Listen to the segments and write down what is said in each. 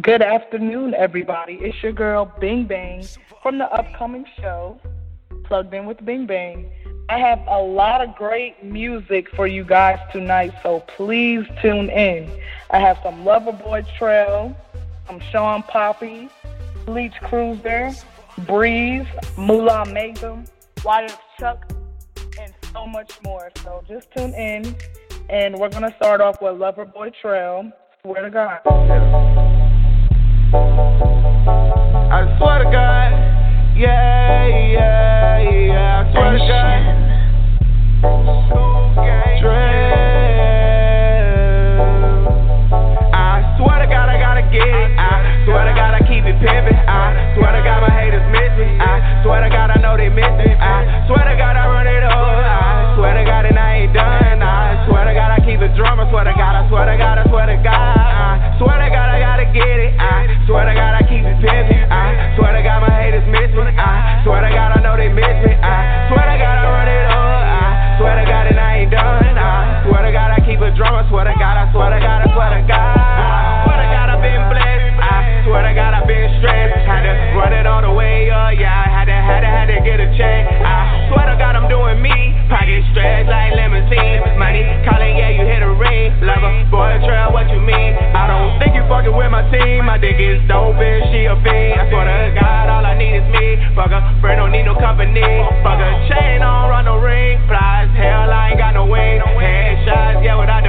Good afternoon, everybody. It's your girl Bing Bang from the upcoming show, Plugged In with Bing Bang. I have a lot of great music for you guys tonight, so please tune in. I have some Loverboy Trell, some Shawn Papi, Beach Cruiser, Breeze, Mulah Magnum, YF Chuck, and so much more. So just tune in, and we're gonna start off with Loverboy Trell. Swear to God. I swear to God, yeah, yeah, yeah, I swear to God. I swear to God, I gotta get it. I swear to God, I keep it pimping. I swear to God, my haters miss me. I swear to God, I know they miss me. I swear to God, I run it all. I swear to God, and I ain't done. I swear to God, I keep it drum. Swear to God, I swear to God, I swear to God. I swear to God, I gotta get it. I swear to God, with my team. My dick is dope and she a fiend. I swear to God, all I need is me. Fuck a friend, don't need no company. Fuck a chain, I don't run no ring. Flies, hell, I ain't got no wings. Headshots, yeah, without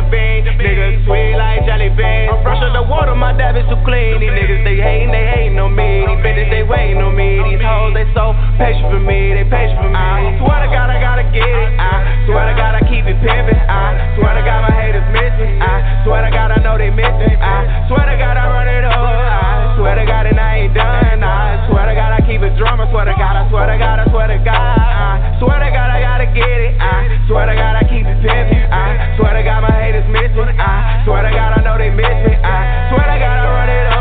sweet like jelly beans. Fresh out the water, my dab is too clean. These niggas, they hating, they hating on me. These bitches, they waiting on me. These hoes, they so patient for me. They patient for me. I swear to God, I gotta get it. I swear to God, I keep it pimping. I swear to God, my haters miss me. I swear to God, I know they miss me. I swear to God, I run it all. I swear to God, and I ain't done. I swear to God, I keep it drum. I swear to God, I swear to God, I swear to God. I swear to God, I gotta get it. I swear to God, I keep it pimping. I swear to God, my haters miss me. I swear to God, I know they miss me. I swear to God, I run it all.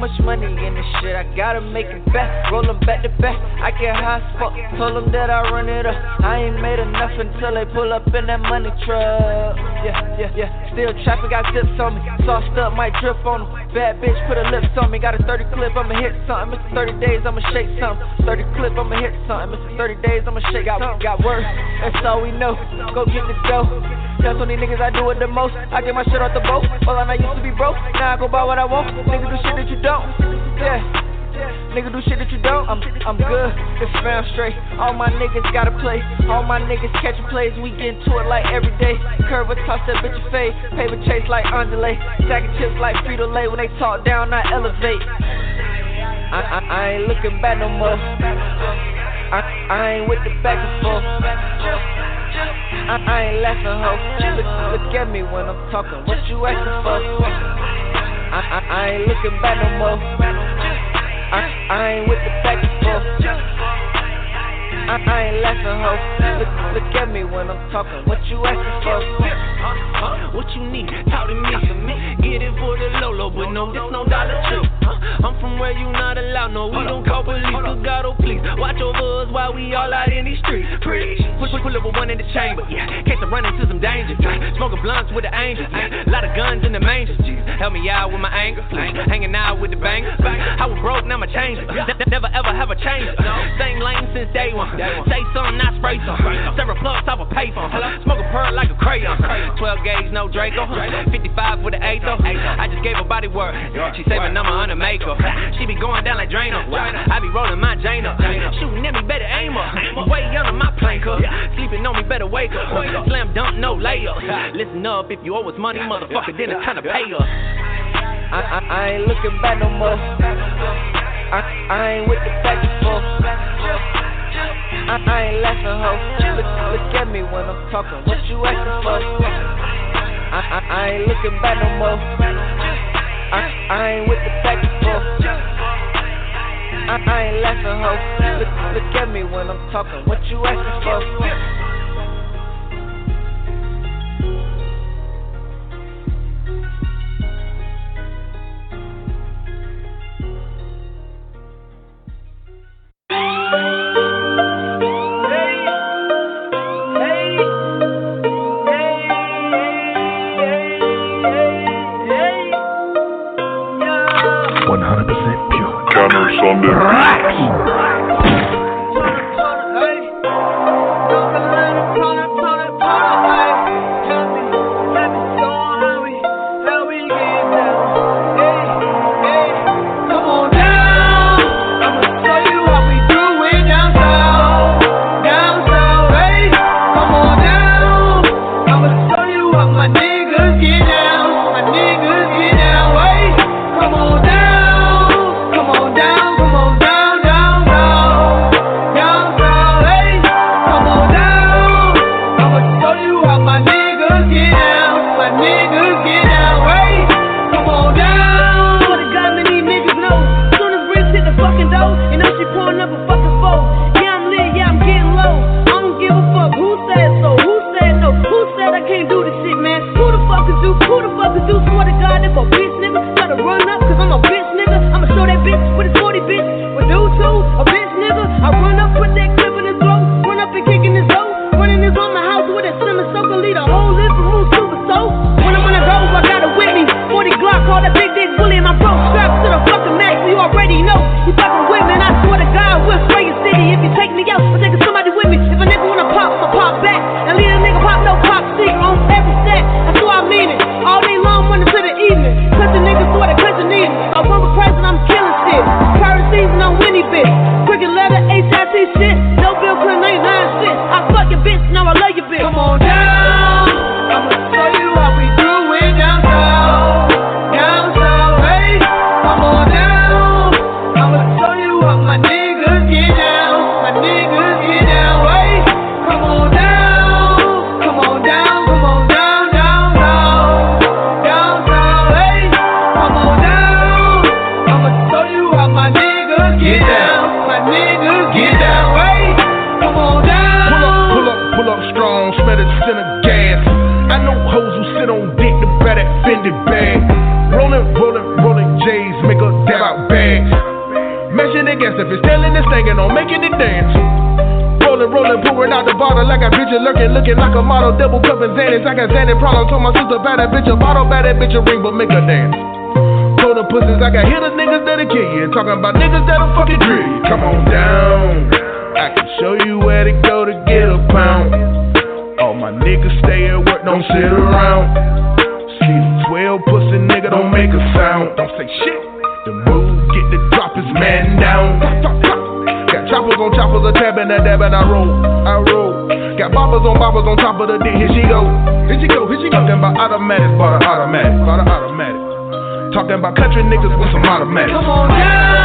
Much money in this shit. I gotta make it back. Roll 'em back to back. I get high as fuck. Told 'em that I run it up. I ain't made enough until they pull up in that money truck. Yeah, yeah, yeah. Still traffic got zips on me. Sauced up, might drip on 'em. Bad bitch, put her lips on me. Got a 30 clip, I'ma hit something. It's 30 days, I'ma shake something. 30 clip, I'ma hit something. It's 30 days, I'ma shake got, got worse. That's all we know. Go get the dough. On these niggas I do it the most. I get my shit off the boat. Well, I used to be broke. Now I go buy what I want. Nigga do shit that you don't. Yeah. Nigga do shit that you don't. I'm I'm good. It's found straight. All my niggas gotta play. All my niggas catching plays. We get into it like every day. Curve a toss that bitch a fade. Paper chase like Andale. Stacking chips like Frito Lay. When they talk down, I elevate. I, I, I ain't looking back no more. I, I ain't with the back and forth. I, ain't laughing, ho. Look, at me when I'm talking. What you asking for? I, I, I ain't looking back no more. I, I ain't with the back and forth. I, I ain't laughing, ho. Look, look at me when I'm talking. What you asking for? What you need? Talk to me get it for the low low, but no, this no dollar tree. Huh? I'm from where you not allowed, no, we don't call police, but God, oh please. Watch over us while we all out in these streets. Preach, push, push, pull up one in the chamber, yeah. Case I'm running to some danger. Smoking blunts with the angels, yeah. Lot of guns in the manger, Help me out with my anger. Hanging out with the bang. I was broke, now I'm a changer. Ne- never ever have a change. No. Same lane since day one. Day. Say something, not spray some. Several plugs off a payphone. Smoke a pearl like a crayon. 12 gauge, no Draco. 55 with the 8 peso. I just gave her body work. She saving number on the makeup. She be going down like Drano. I be rolling my Jane up. Shooting at me, better aim up. Way younger, my planker. Sleeping on me, better wake up. Slam dunk, no layup. Listen up, if you owe us money, motherfucker, then it's time to pay us. I, I, I ain't looking back no more. I, I ain't with the fuck before. I, I ain't laughing, ho. Look, look at me when I'm talking. What you asking for? I, I, ain't looking back no more. I, I ain't with the back and forth. I, I ain't laughing, ho. Look, look at me when I'm talking. What you asking for? On the beat. that bitch a ring, but make her dance. Told the pussies I can hear the niggas that'll kill you. Talking about niggas that'll fucking drill. Come on down. I can show you where to go to get a pound. All my niggas stay at work, don't sit around. See the 12 pussy nigga, don't make a sound. Don't say shit. The move, get the drop, is man down. Got choppers on choppers, a tab and a dab, and I roll, I roll. Got boppers on boppers on top of the dick, here she go, here she go, here she go. Then by automatic, bought about country niggas with some automatics. Come on now.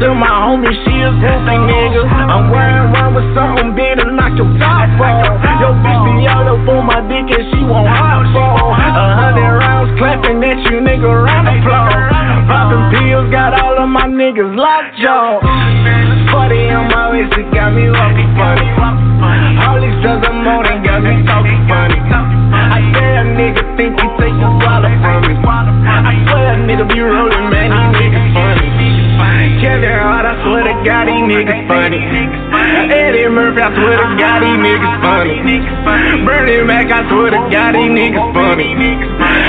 To my homie, she a swoopy nigga. I'm wearing around with something big to knock your top off. Yo, bitch be all up on my dick and she won't hop fall. A hundred rounds clapping at you, nigga, round applause. Popping pills, got all of my niggas locked jaw. Niggas funny. Eddie Murphy, I swear to God, these niggas funny. Bernie Mac, I swear to God, these niggas funny.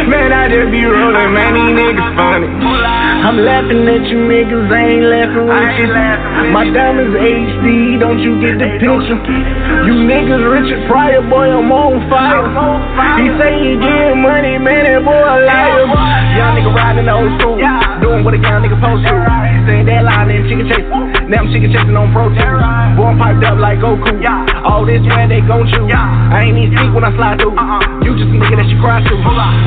Man, I just be rolling, man, these niggas funny. I'm laughing at you niggas, I ain't laughing with you. My diamonds HD, don't you get the picture? You niggas Richard Pryor, boy, I'm on fire. He say he getting money, man, that boy a liar. Young nigga riding the old school, doing what a young nigga supposed to. Saying that line in chicken chase, now I'm chicken chasing on pro teams. Boy, I'm piped up like Goku. All this where they gon' chew. I ain't even speak when I slide through. Uh-uh. You just a nigga that you cry to.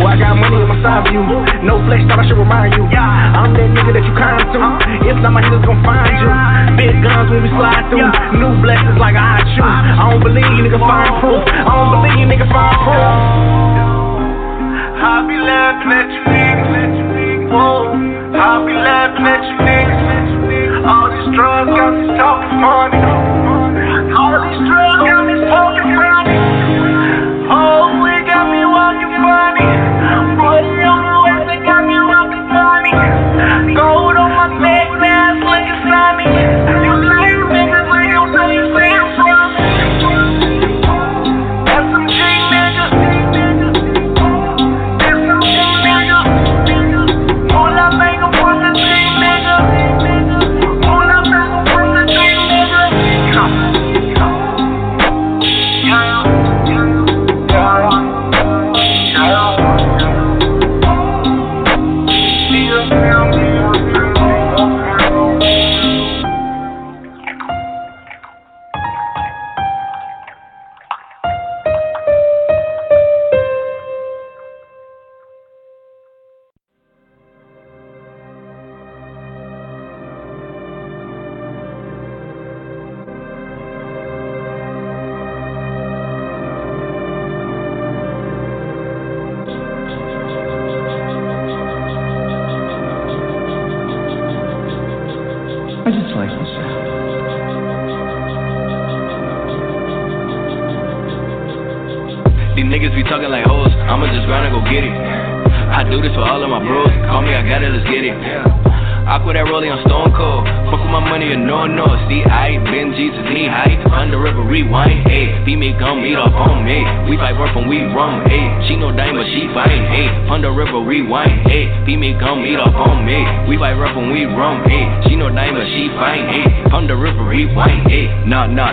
Boy, I got money in my side view. No flex, thought I should remind you. Yeah. I'm that nigga that you kind to. Uh-huh. If not, my hitters gon' find you. Big guns when we slide through. New blessings like I choose. Uh-huh. Uh-huh. I don't believe you nigga find proof. I don't believe you nigga find proof. I'll be laughing at you niggas. Whoa. Oh, I'll be laughing at you niggas. Drugs got me talking money.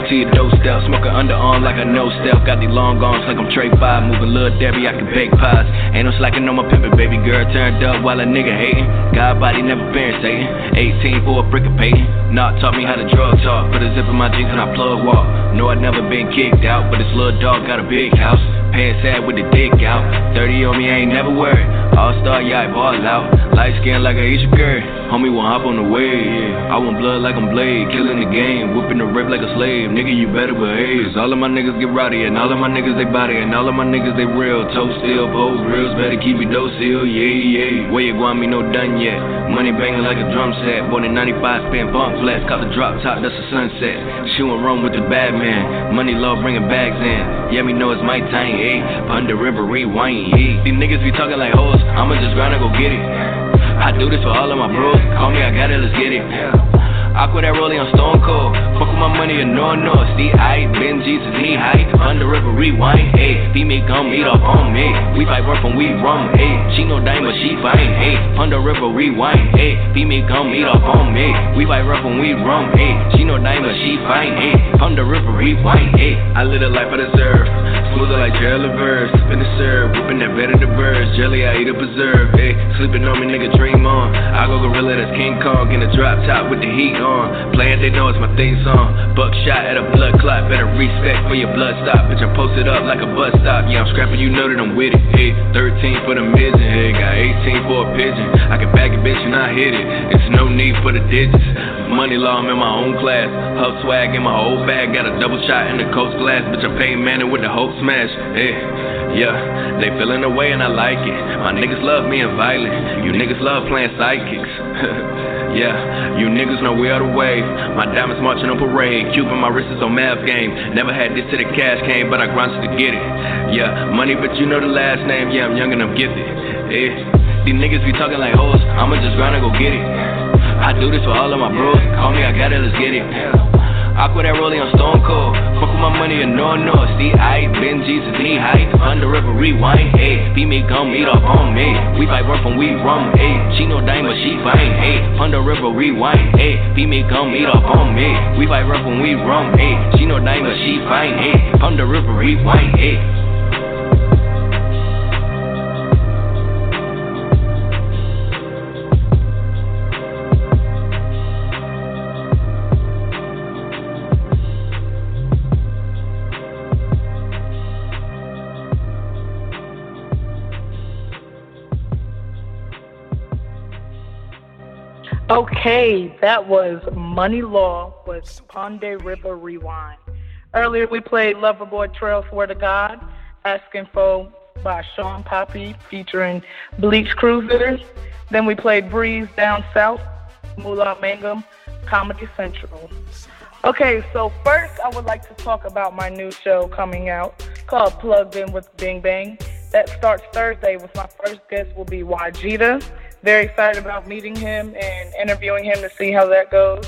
To your doorstep. Smoking underarm like a no step. Got these long arms like I'm Trey Five. Moving little Debbie, I can bake pies. Ain't no slacking on my pimpin', baby girl turned up while a nigga hating. God body never been Satan. 18 for a brick of painting. Not taught me how to drug talk. Put a zip in my jeans and I plug walk. No, I never been kicked out, but this little dog got a big house. Pants sad with the dick out. 30 on me, I ain't never worried. All star, yeah, I balls out. Light skin like a Asian girl. Homie won't hop on the wave. I want blood like I'm Blade, killing the game, whooping the rip like a slave. Nigga, you better behave. All of my niggas get rowdy, and all of my niggas they body, and all of my niggas they real. Toe still, pose reals, better keep it docile. yeah, yeah. Where you going, me no done yet. Money banging like a drum set. Born in 95, spin bump flats, caught the drop top, that's a sunset. Shooting rum with the bad man. Money low, bringing bags in. Yeah, me know it's my time, eh? Under river, rewind, yeah. These niggas be talking like hoes, I'ma just grind and go get it. I do this for all of my bros. Call me, I got it, let's get it. Aqua that rolling on Stone Cold. Fuck with my money and no no. See, I been Jesus knee high. Under river rewind. Hey, female come eat up on me. We fight work from we rum. Hey, she no dime but she fine. Hey, under river rewind. Hey, female come eat up on me. We fight work from we rum. Hey, she no dime but she fine. Hey, under river rewind. Hey, I live the life I deserve. Smoother like jelly verse. Spin the serve. Whipping that better the birds. Jelly I eat a preserve. Hey, sleeping on me nigga dream on. I go gorilla that's King Kong in a drop top with the heat on. Playing, they know it's my theme song. Buckshot at a blood clot, better respect for your blood stop. Bitch, I'm posted up like a bus stop. Yeah, I'm scrapping, you know that I'm with it. Hey, 13 for the midget, hey, got 18 for a pigeon. I can back it, bitch, and I hit it. It's no need for the digits. Money Laww, I'm in my own class. Hub swag in my whole bag, got a double shot in the coast glass. Bitch, I'm Peyton Manning with the hope smash. Hey, yeah, they feeling the way and I like it. My niggas love me and violent. You niggas love playing sidekicks. Yeah, you niggas know we are the way. My diamonds marching on parade. Cuban, my wrist is on math game. Never had this till the cash came, but I grinded to get it. Yeah, money, but you know the last name. Yeah, I'm young and I'm gifted. Yeah. These niggas be talking like hoes. I'ma just grind and go get it. I do this for all of my bros. Call me, I got it, let's get it. Aqua that rolling on Stone Cold. Fuck with my money and no no. See, I been Jesus knee high. Under river rewind. Hey, be me come eat up on me. We fight work from we rum. Hey, she no dime but she fine. Hey, under river rewind. Hey, be me come eat up on me. We fight work from we rum. Hey, she no dime but she fine. Hey, under river rewind. Hey. Okay, that was Money Laww with Ponde River Rewind. Earlier we played Loverboy Trell Swear to God, Asking For by Shawn Papi featuring Beach Cruisers. Then we played Breeze Down South, Mulah Magnum, Comedy Central. Okay, so first I would like to talk about my new show coming out called Plugged In with Bing Bang. That starts Thursday with my first guest will be Ygeetta very excited about meeting him and interviewing him to see how that goes.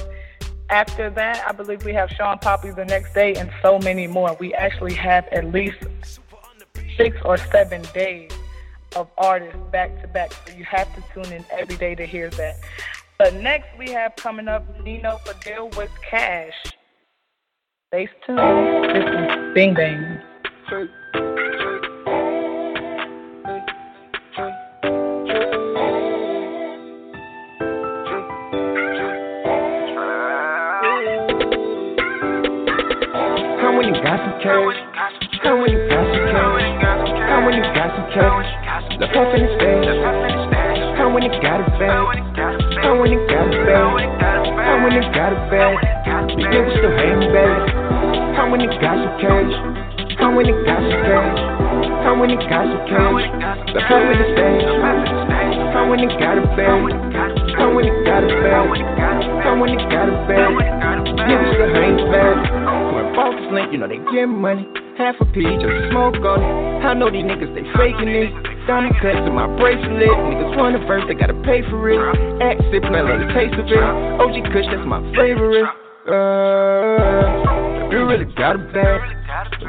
After that, I believe we have Shawn Papi the next day and so many more. We actually have at least six or seven days of artists back to back. So you have to tune in every day to hear that. But next we have coming up Nino Fedil with Cash. Stay tuned. This is Bing Bang. Cash. Come when you got some cash. Come when you got some cash. Look up in the stage. Come when you got it bad. Come when you got it bad. Come when you got it bad. You niggas still hating bad. Come when you got some cash. Come when you got some cash. Come when you got some cash. Look up in the stage. Come when you got it bad. When you got it bad. Come when you got it bad. Niggas still hating bad. Focus link, you know they get money. Half a P, just smoke on it. I know these niggas, they faking it. Diamond cuts in my bracelet. Niggas want a verse, they gotta pay for it. I love the taste of it. OG Kush, that's my favorite. Uh, you really got a bad.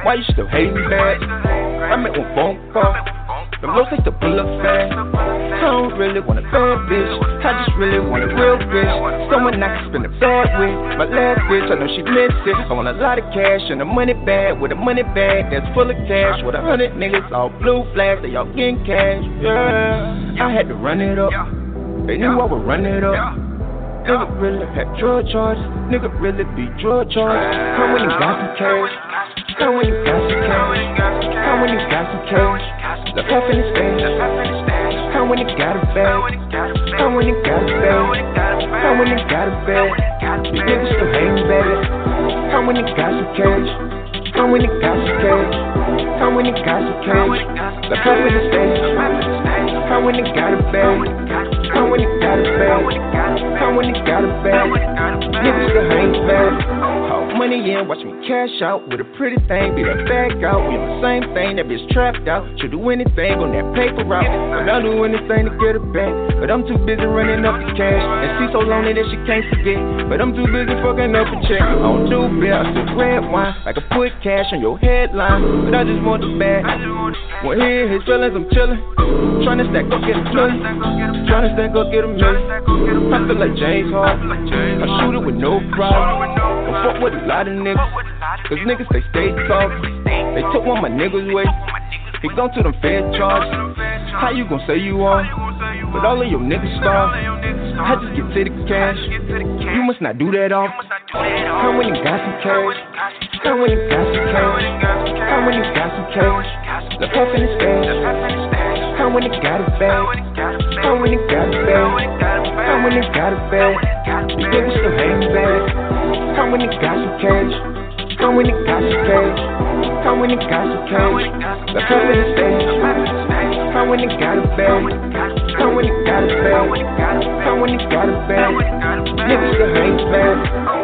Why you still hating bad? I met one phone call. The most like to pull up fast. I don't really want a bad bitch. I just really want a real bitch. Someone I can spend a bad with. My last bitch, I know she missed it. I want a lot of cash and a money bag with a money bag that's full of cash. With a hundred niggas all blue flags, they all getting cash. Yeah, I had to run it up. They knew I would run it up. Nigga really had drug charges. Nigga really be drug charges. Come when you got some cash. Come when you got some cash. Come when you got some cash. Look up in the stage. Come when it got a bag. Come when it got a bag. Come when it got a bag. The niggas still hating, baby. Come when it got some cash. Come when it got some cash. Come when it got some cash. The fuck with the stage. Come when it got a bag. Come when it got a bag. Come when it got a bag. Niggas still hating, baby money in, watch me cash out with a pretty thing, be that back out. We on the same thing, that bitch trapped out. Should do anything on that paper route. And I'll do anything to get it back. But I'm too busy running up the cash. And see so lonely that she can't forget. But I'm too busy fucking up a check. I don't do bill, I sip red wine. I can put cash on your headline. But I just want the bag. When he hit his feelings, I'm chillin'. Tryna stack up, get a million. Tryna stack up, get a million. I feel like James Harden. I shoot it with no problem. I fuck with a lot of niggas. Cause niggas they stay soft. They took one my niggas away. He gone to them fed charges. How you gon' say you are? But all of your niggas starve. I just get to the cash. You must not do that off. Come when you got some cash. Come when you got some cash. Come when you got some cash. The puff in the stage. Come when you got a bag. Come when you got a bag. Come when you got a bag. You niggas still hating bad. Come when it got some cash. Come when it cash. Come when it cash. Let's come in the stage. Come when it got a bag. Come when it got a bag. Come when it got a bag. Niggas still hate bad.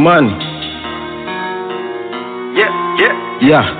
Money. Yeah, yeah, yeah.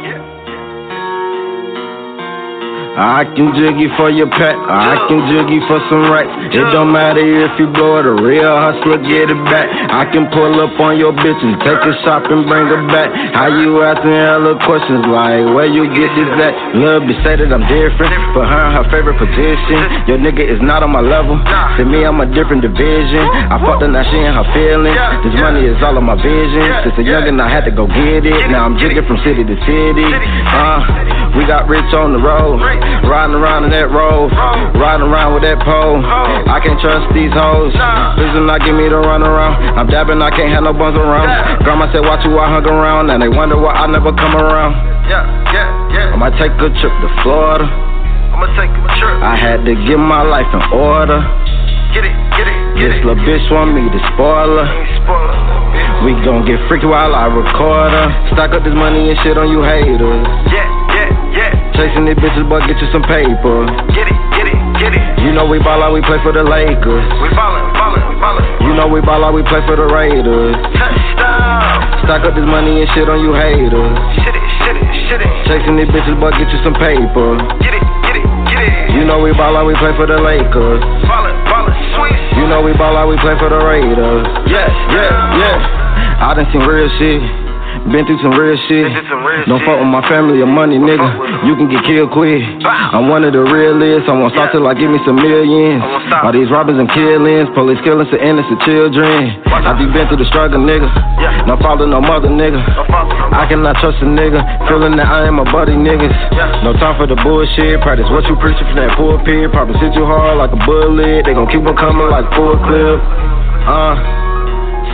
I can jig you for your pet, I can jig you for some right. It don't matter if you blow it, a real hustler get it back. I can pull up on your bitch and take a shop and bring her back. How you asking hella questions like where you get this at? Love to say that I'm different, but her her favorite position. Your nigga is not on my level. To me, I'm a different division. I fucked her, now she in her feelings. This money is all of my vision. Since a youngin', I had to go get it. Now I'm jigging from city to city. Uh, we got rich on the road. Riding around in that road, riding around with that pole. I can't trust these hoes. Please do not give me the run around. I'm dabbing, I can't have no buns around. Grandma said, watch who I hung around, and they wonder why I never come around. Yeah, yeah, yeah. I might take a trip to Florida. I'ma take a trip. I had to get my life in order. Get it, get it, get this little bitch want me to spoil her. We gon' get freaky while I record her. Stock up this money and shit on you haters. Yeah. Chasing these bitches, but get you some paper. Get it, get it, get it. You know we ball out, we play for the Lakers. We ballin', ballin', ballin'. You know we ball out, we play for the Raiders. Touchdown. Stock up this money and shit on you haters. Shit it, shit it, shit it. Chasing these bitches, but get you some paper. Get it, get it, get it. You know we ball out, we play for the Lakers. Ballin', ballin', sweet. You know we ball out, we play for the Raiders. Yeah, yeah, yeah. I done seen real shit. Been through some real shit. Don't fuck with my family or money, nigga. You can get killed quick. I'm one of the realest. I won't stop till I give me some millions. All these robbers and killings, police killing some innocent children. I be been through the struggle, nigga. No father, no mother, nigga. I cannot trust a nigga. Feeling that I am a buddy, niggas. No time for the bullshit. Practice what you preaching from that pulpit. Probably hit you hard like a bullet. They gon' keep on coming like full clip. Uh.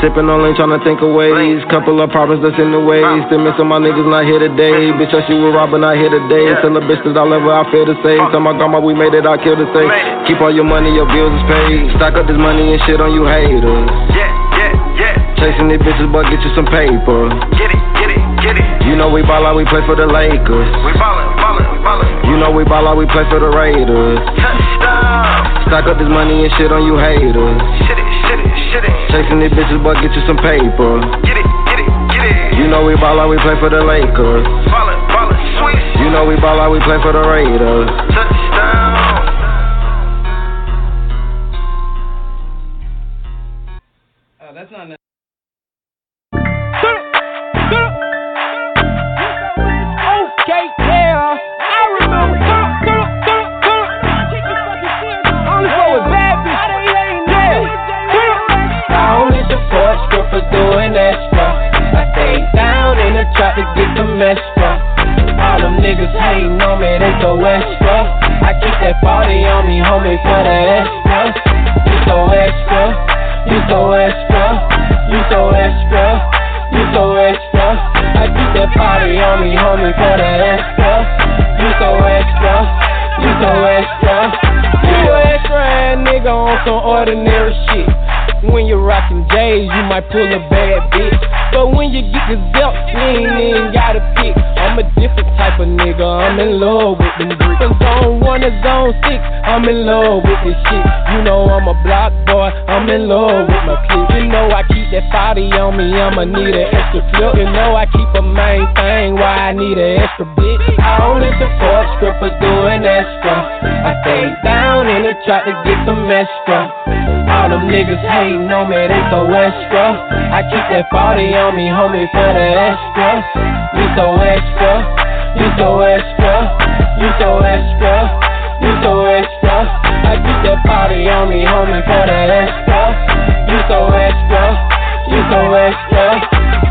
Sipping on lean, trying to think of ways. Couple of problems that's in the way. Still missing my niggas not here today. Bitch, I shoot with Robin, not here today. Tell a bitch that I'll ever I feel the same. Tell my grandma we made it, I kill the same. Keep all your money, your bills is paid. Stock up this money and shit on you haters. Yeah, yeah, yeah. Chasing these bitches, but get you some paper. Get it, get it, get it. You know we ball out, we play for the Lakers. We ballin', ballin', ballin'. You know we ball out, we play for the Raiders. Touchdown. Stock up this money and shit on you haters. Shit it, shit it, shit it. Chasing these bitches, but get you some paper. Get it, get it, get it. You know we ball out, we play for the Lakers. Ballin', ballin', sweet. You know we ball out, we play for the Raiders. Touchdown. for doing extra. I stay down in the trap to get the extra. All them niggas hating on me, they so extra. I keep that party on me, homie, for the extra. You so extra, you so extra, you so extra, you so extra. I keep that party on me, homie, for the extra. You so extra, you so extra, you extra, nigga on some ordinary shit. J's, you might pull a bad bitch. But when you get the belt, ain't gotta pick. I'm a different type of nigga, I'm in love with them bricks. From zone one to zone six, I'm in love with this shit. You know I'm a block boy, I'm in love with my clique. You know I keep that 40 on me, I'ma need an extra flip. You know I keep a main thing, why I need an extra bit. I only support strippers doing extra. I stay down in the trap to get some extra. All them niggas hating on me, they so extra. I keep that 40 on me, homie, for the extra. You so extra, you so extra, you so extra, you so extra. I keep that 40 on me, homie, for the extra. You so extra, you so extra.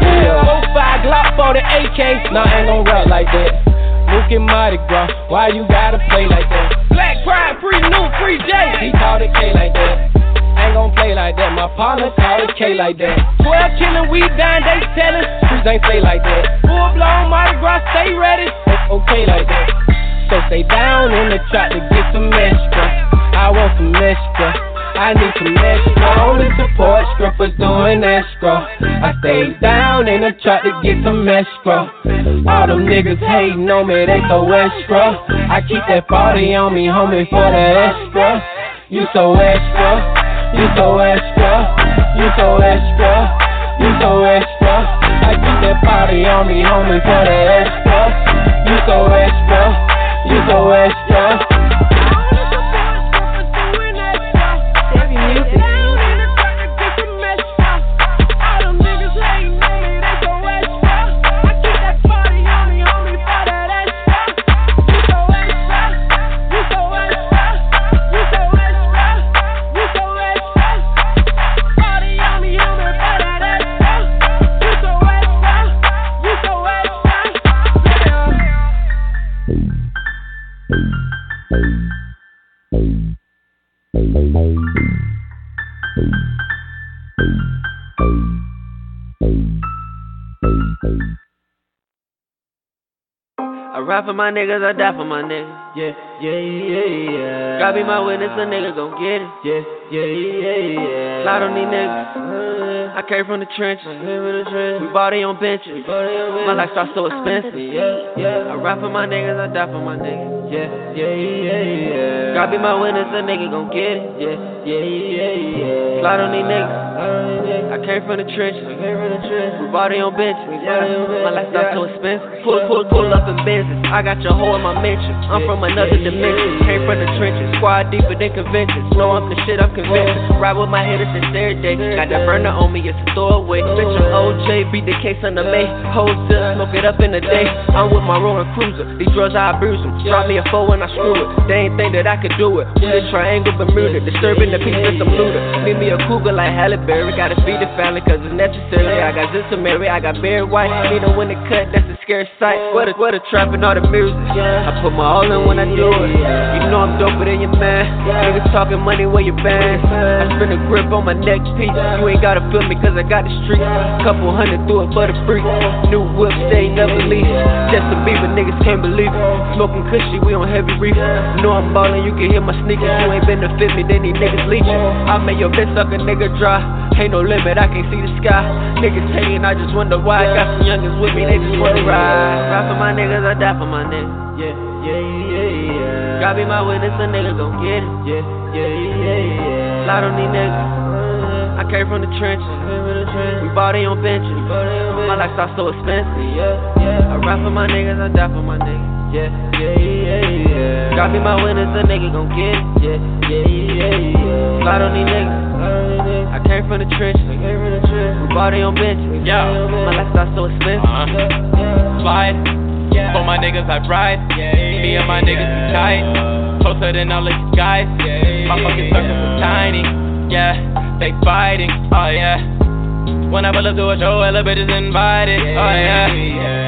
Yeah. Four five Glock for the AK, nah, ain't gon' rap like that. Looking Mardi Gras, why you gotta play like that? Black Pride, free new, free J. He called it K like that. Ain't gon' play like that. My partner called it K like that. 12 killing, we dying, they tellin'. Streets ain't play like that. Full blown Mardi Gras, stay ready. It's okay like that. So stay down in the trap to get some extra. I want some extra. I need some extra. Only support strippers doing extra. I stay down and I trap to get some extra. All them niggas hating on me, they so extra. I keep that 40 on me, homie, for the extra. You so extra. You so extra, you so extra, you so extra. I keep that body on me, homie, for the extra. You so extra, you so extra. I ride for my niggas, I die for my niggas. Yeah, yeah, yeah, yeah. God be my witness, a nigga gon' get it. Yeah, yeah, yeah, yeah. Slide on these niggas. I came from the trenches. We body on benches. My lifestyle so expensive. Yeah, yeah. I ride for my niggas, I die for my niggas. Yeah, yeah, yeah, yeah. God be my witness, a nigga gon' get it. Yeah, yeah, yeah, yeah. Slide on these niggas. I came from the trenches. We body on benches. My lifestyle so expensive. Pull, pull, pull up in business. I got your hoe in my mention. I'm from another dimension. Came from the trenches. Squad deeper than conventions. Know I'm the shit, I'm convinced. Ride with my hitters since every day. Got that burner on me, it's a throwaway. Bitch, I'm OJ, beat the case on the May. Hoes up, smoke it up in the day. I'm with my rolling cruiser. These drugs, I abuse them. Drop me a four when I screw it. They ain't think that I could do it. With a triangle Bermuda. Disturbing the peace with some looter. Meet me a cougar like Halle Berry. Gotta feed the family cause it's necessary. I got this to Mary, I got Barry White. Need a it cut, that's a scary sight. What a, what a trap and all the music. I put my all in when. You know I'm doper than your man. Niggas talking money where your bands. I spin a grip on my neck piece. You ain't gotta feel me cause I got the street. Couple hundred through it for the free. New whip, stay never leave. Justin Bieber, niggas can't believe it. Smoking cushy, we on heavy reef. Know I'm ballin', you can hear my sneakers. You ain't been to fit me, then these niggas leechin'. I made your bitch suck a nigga dry. Ain't no limit, I can't see the sky. Niggas hating, I just wonder why. Got some youngins with me, they just wanna ride. Ride for my niggas, I die for my niggas. Yeah, yeah, yeah, yeah. God be my witness, a nigga gon' get it. Yeah, yeah, yeah, yeah. Slide on these niggas. I came from the trenches. We body on benches. My lifestyle so expensive. Yeah, yeah. I ride for my niggas, I die for my niggas. Yeah, yeah, yeah, yeah. God be my witness, a nigga gon' get it. Yeah, yeah, yeah, yeah. Slide on these niggas. I came from the trenches. We body on benches. Yeah. My lifestyle so expensive. Uh-huh. Slide. For my niggas, I ride. Yeah. Me and my niggas be tight. Closer than all these guys. My fucking circles is tiny. Yeah, they fighting. Oh yeah. Whenever I look to a show, elevators invited. Oh yeah.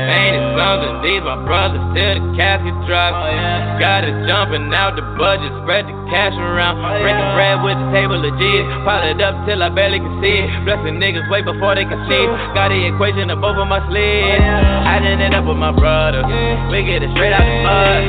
Painted sons and these, my brothers till the casket drop. Oh, yeah. Got it jumping out the budget, spread the cash around. Oh, Breaking bread with the table of G's. Pile it up till I barely can see it. Blessing niggas way before they can see. Got the equation of both of my sleeves. Oh, I didn't end up with my brother. We get it straight out the mud.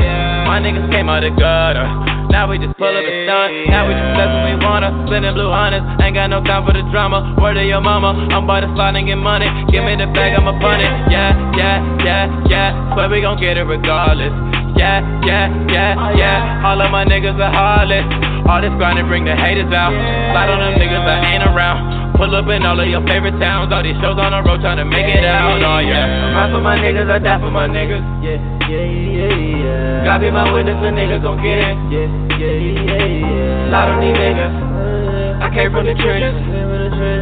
My niggas came out the gutter. Now we just pull up and stunt. Now we just bless when we wanna. Spending blue honest. Ain't got no time for the drama. Word of your mama. I'm about to slide and get money. Give me the bag, I'ma punt it. Yeah, yeah, yeah, yeah. But we gon' get it regardless. Yeah, yeah, yeah, yeah. All of my niggas are heartless. All this grinding bring the haters out. Slide on them niggas that ain't around. Pull up in all of your favorite towns. All these shows on the road trying to make it out. Oh yeah. Ride for my niggas, I die for my niggas. Yeah, yeah, yeah, yeah. God be my witness, the niggas gon' get it. Yeah, yeah, yeah, yeah. Lot of these niggas. I came from the trenches.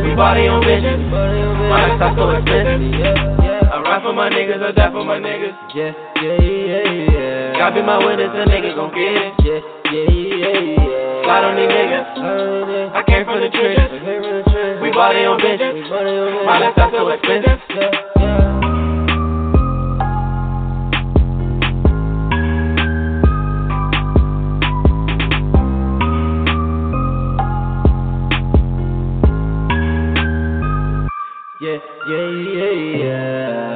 We body on bitches. My lifestyle so expensive. Ride for my niggas, I die for my niggas. Yeah, yeah, yeah, yeah. God be my witness, the niggas gon' get it. Yeah, yeah, yeah, yeah. Slide on these niggas. I came from the trenches. We body on bitches. My lifestyle so expensive. Yeah, yeah, yeah. Yeah,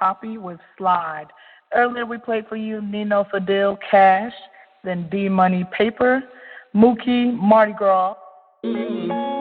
Papi with Slide. Earlier we played for you Nino Fedil Cash, then D Money Paper, Mookie Mardi Gras. Yeah,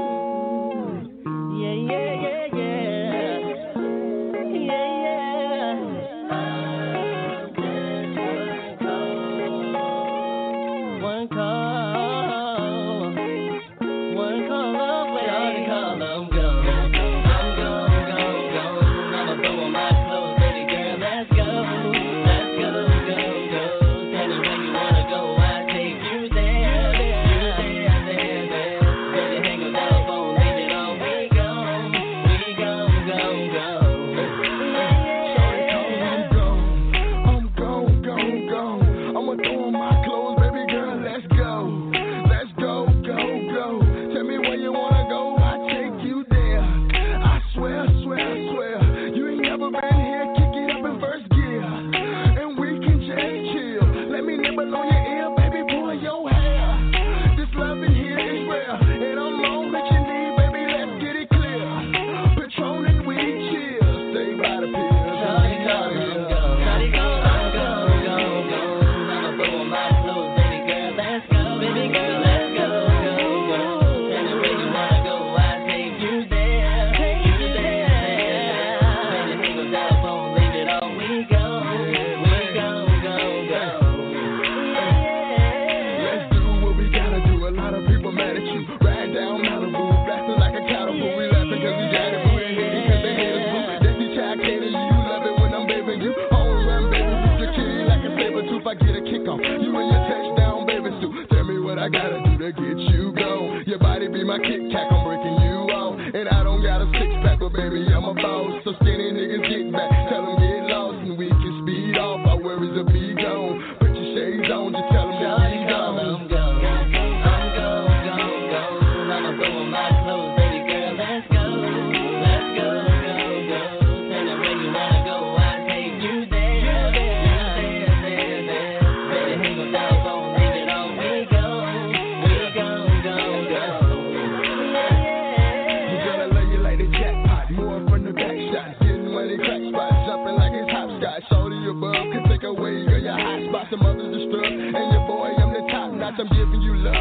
I'm giving you love,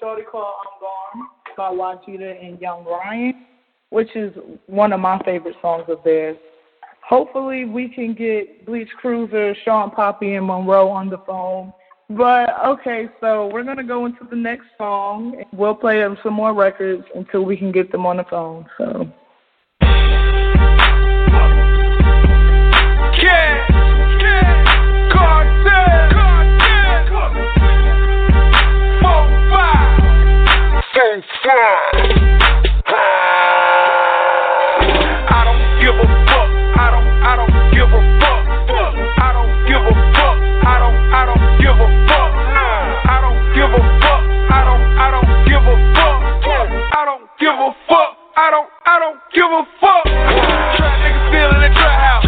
Shorty Call I'm um, Gone by Ygeetta and Young Ryan, which is one of my favorite songs of theirs. Hopefully we can get Bleach Cruiser, Shawn Papi, and Monroe on the phone. But okay, so we're gonna go into the next song. We'll play them some more records until we can get them on the phone. So Yeah, yeah, cartel, four, five. I don't give a fuck. I don't, I don't give a fuck. I don't give a fuck. I don't, I don't give a fuck. I don't give a fuck. I don't, I don't give a fuck. I don't give a fuck. I don't, I don't give a fuck. Trap nigga still in the trap house.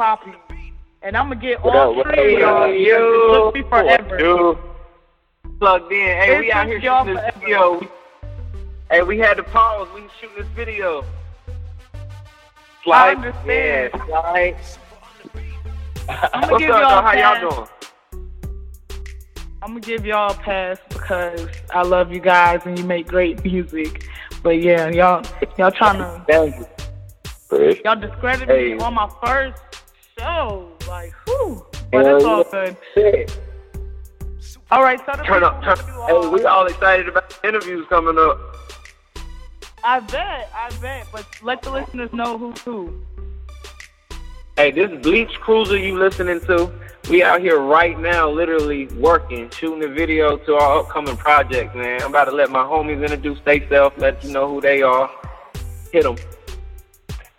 Papi. And I'm gonna get What all up, three of y'all. what It took me forever. Dude, plugged in. Hey, It we out here y'all shooting this forever. video. We- Hey, we had to pause. We shooting this video. Slide. understand. Yeah, slide. I'ma What's give up, y'all though? How pass. y'all doing? I'm gonna give y'all a pass because I love you guys and you make great music. But yeah, y'all y'all trying to Thank you. y'all discredit Hey. me on my first show. Like, whew. But it's all good. Shit. All right, so Turn up, turn up. Hey, we all excited about the interviews coming up. I bet, I bet. But let the listeners know who's who. Hey, this Bleach Cruiser you listening to, we out here right now literally working, shooting a video to our upcoming project, man. I'm about to let my homies introduce themselves, let you know who they are. Hit them.